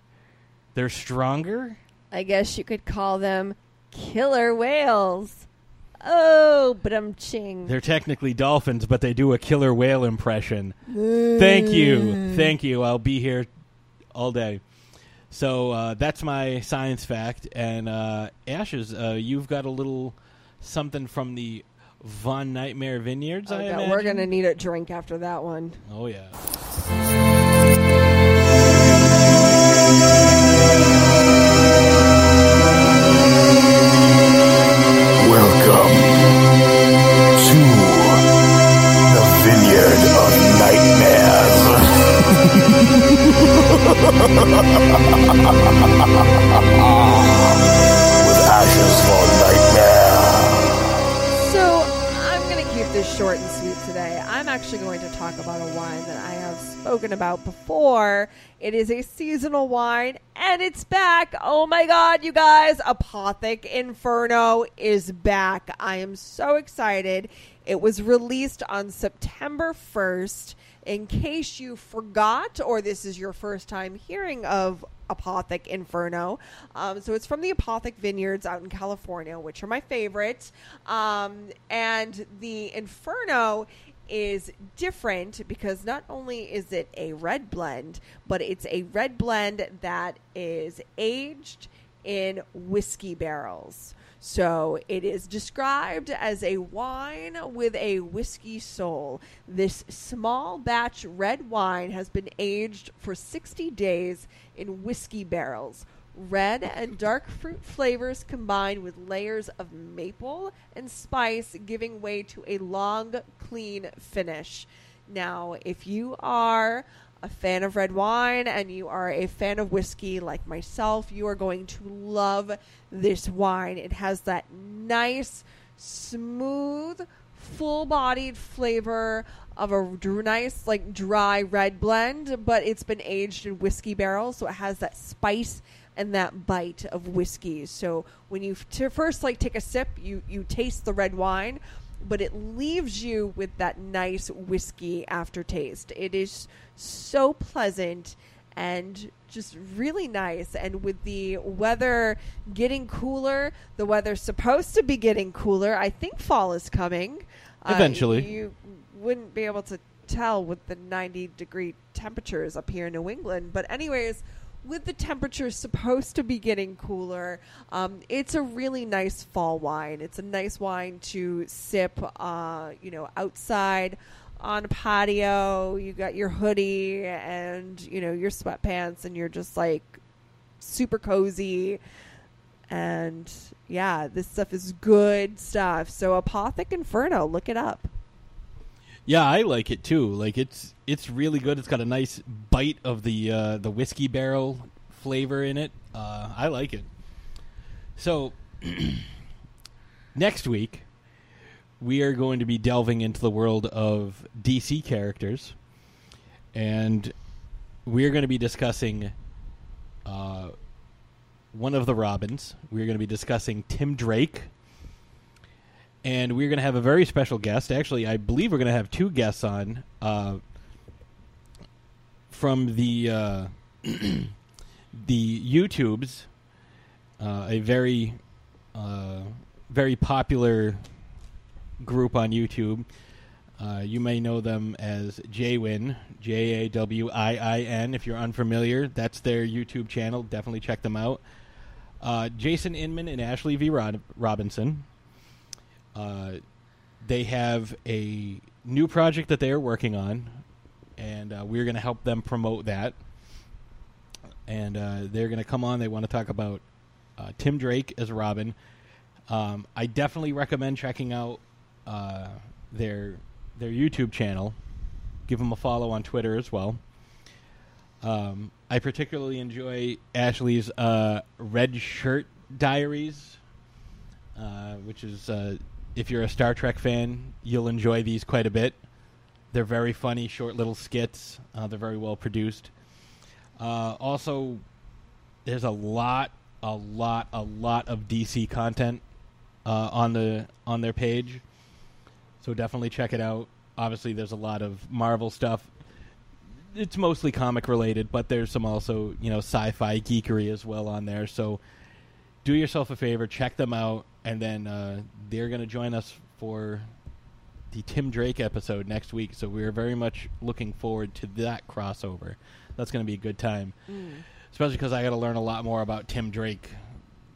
they're stronger. I guess you could call them killer whales. Oh, but I'm ching. They're technically dolphins, but they do a killer whale impression. Thank you. Thank you. I'll be here all day. So uh, that's my science fact. And uh, Ashes, uh, you've got a little something from the Von Nightmare Vineyards, Oh, I God, imagine? we're gonna need a drink after that one. Oh, yeah. With Ashes for Nightmare. So I'm going to keep this short and sweet today. I'm actually going to talk about a wine that I have spoken about before. It is a seasonal wine and it's back. Oh my god, you guys, Apothic Inferno is back. I am so excited. It was released on September 1st. In case you forgot, or this is your first time hearing of Apothic Inferno. Um, so it's from the Apothic Vineyards out in California, which are my favorites. Um, and the Inferno is different because not only is it a red blend, but it's a red blend that is aged in whiskey barrels. So it is described as a wine with a whiskey soul. This small batch red wine has been aged for 60 days in whiskey barrels. Red and dark fruit flavors combined with layers of maple and spice, giving way to a long, clean finish. Now, if you are a fan of red wine and you are a fan of whiskey like myself, you are going to love this wine. It has that nice, smooth, full bodied flavor of a nice, like dry red blend, but it's been aged in whiskey barrels, so it has that spice and that bite of whiskey. So when you f- first like take a sip, you you taste the red wine, but it leaves you with that nice whiskey aftertaste. It is so pleasant and just really nice. And with the weather getting cooler, the weather's supposed to be getting cooler. I think fall is coming. Uh, Eventually. you wouldn't be able to tell with the 90 degree temperatures up here in New England. But, anyways, with the temperatures supposed to be getting cooler, um, it's a really nice fall wine. It's a nice wine to sip, uh, you know, outside on a patio. You got your hoodie and you know your sweatpants, and you're just like super cozy. And yeah, this stuff is good stuff. So Apothic Inferno, look it up. Yeah, I like it too. Like it's it's really good. It's got a nice bite of the uh, the whiskey barrel flavor in it. Uh, I like it. So next week we are going to be delving into the world of DC characters, and we are going to be discussing uh, one of the Robins. We're going to be discussing Tim Drake and we're going to have a very special guest. Actually, I believe we're going to have two guests on uh, from the uh, the YouTubes, uh, a very uh, very popular group on YouTube. Uh, you may know them as Jwin, J A W I I N. If you're unfamiliar, that's their YouTube channel. Definitely check them out. Uh, Jason Inman and Ashley V. Rod- Robinson. Uh, they have a new project that they are working on, and uh, we're going to help them promote that. And uh, they're going to come on. They want to talk about uh, Tim Drake as Robin. Um, I definitely recommend checking out uh, their their YouTube channel. Give them a follow on Twitter as well. Um, I particularly enjoy Ashley's Red Shirt Diaries, which is if you're a Star Trek fan, you'll enjoy these quite a bit. They're very funny, short little skits. Uh, they're very well produced. Uh, also, there's a lot, a lot, a lot of DC content uh, on the on their page. So definitely check it out. Obviously, there's a lot of Marvel stuff. It's mostly comic related, but there's some also you know sci-fi geekery as well on there. So do yourself a favor, check them out, and then uh, they're going to join us for the Tim Drake episode next week. So we're very much looking forward to that crossover. That's going to be a good time, Mm. especially because I got to learn a lot more about Tim Drake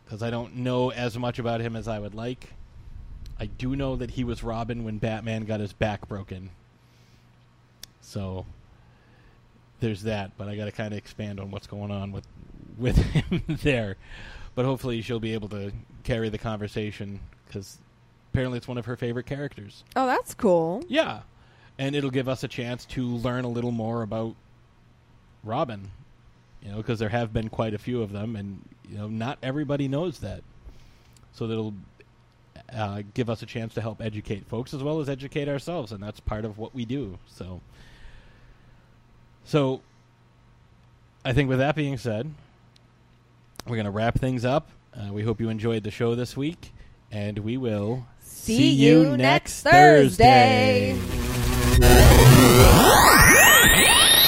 because I don't know as much about him as I would like. I do know that he was Robin when Batman got his back broken. So there's that, but I got to kind of expand on what's going on with with him there. But hopefully she'll be able to carry the conversation because apparently it's one of her favorite characters. Oh, that's cool. Yeah, and it'll give us a chance to learn a little more about Robin. You know, because there have been quite a few of them, and you know, not everybody knows that. So that'll uh, give us a chance to help educate folks as well as educate ourselves, and that's part of what we do. So, so I think with that being said, we're going to wrap things up. Uh, we hope you enjoyed the show this week, and we will See you next Thursday. Thursday.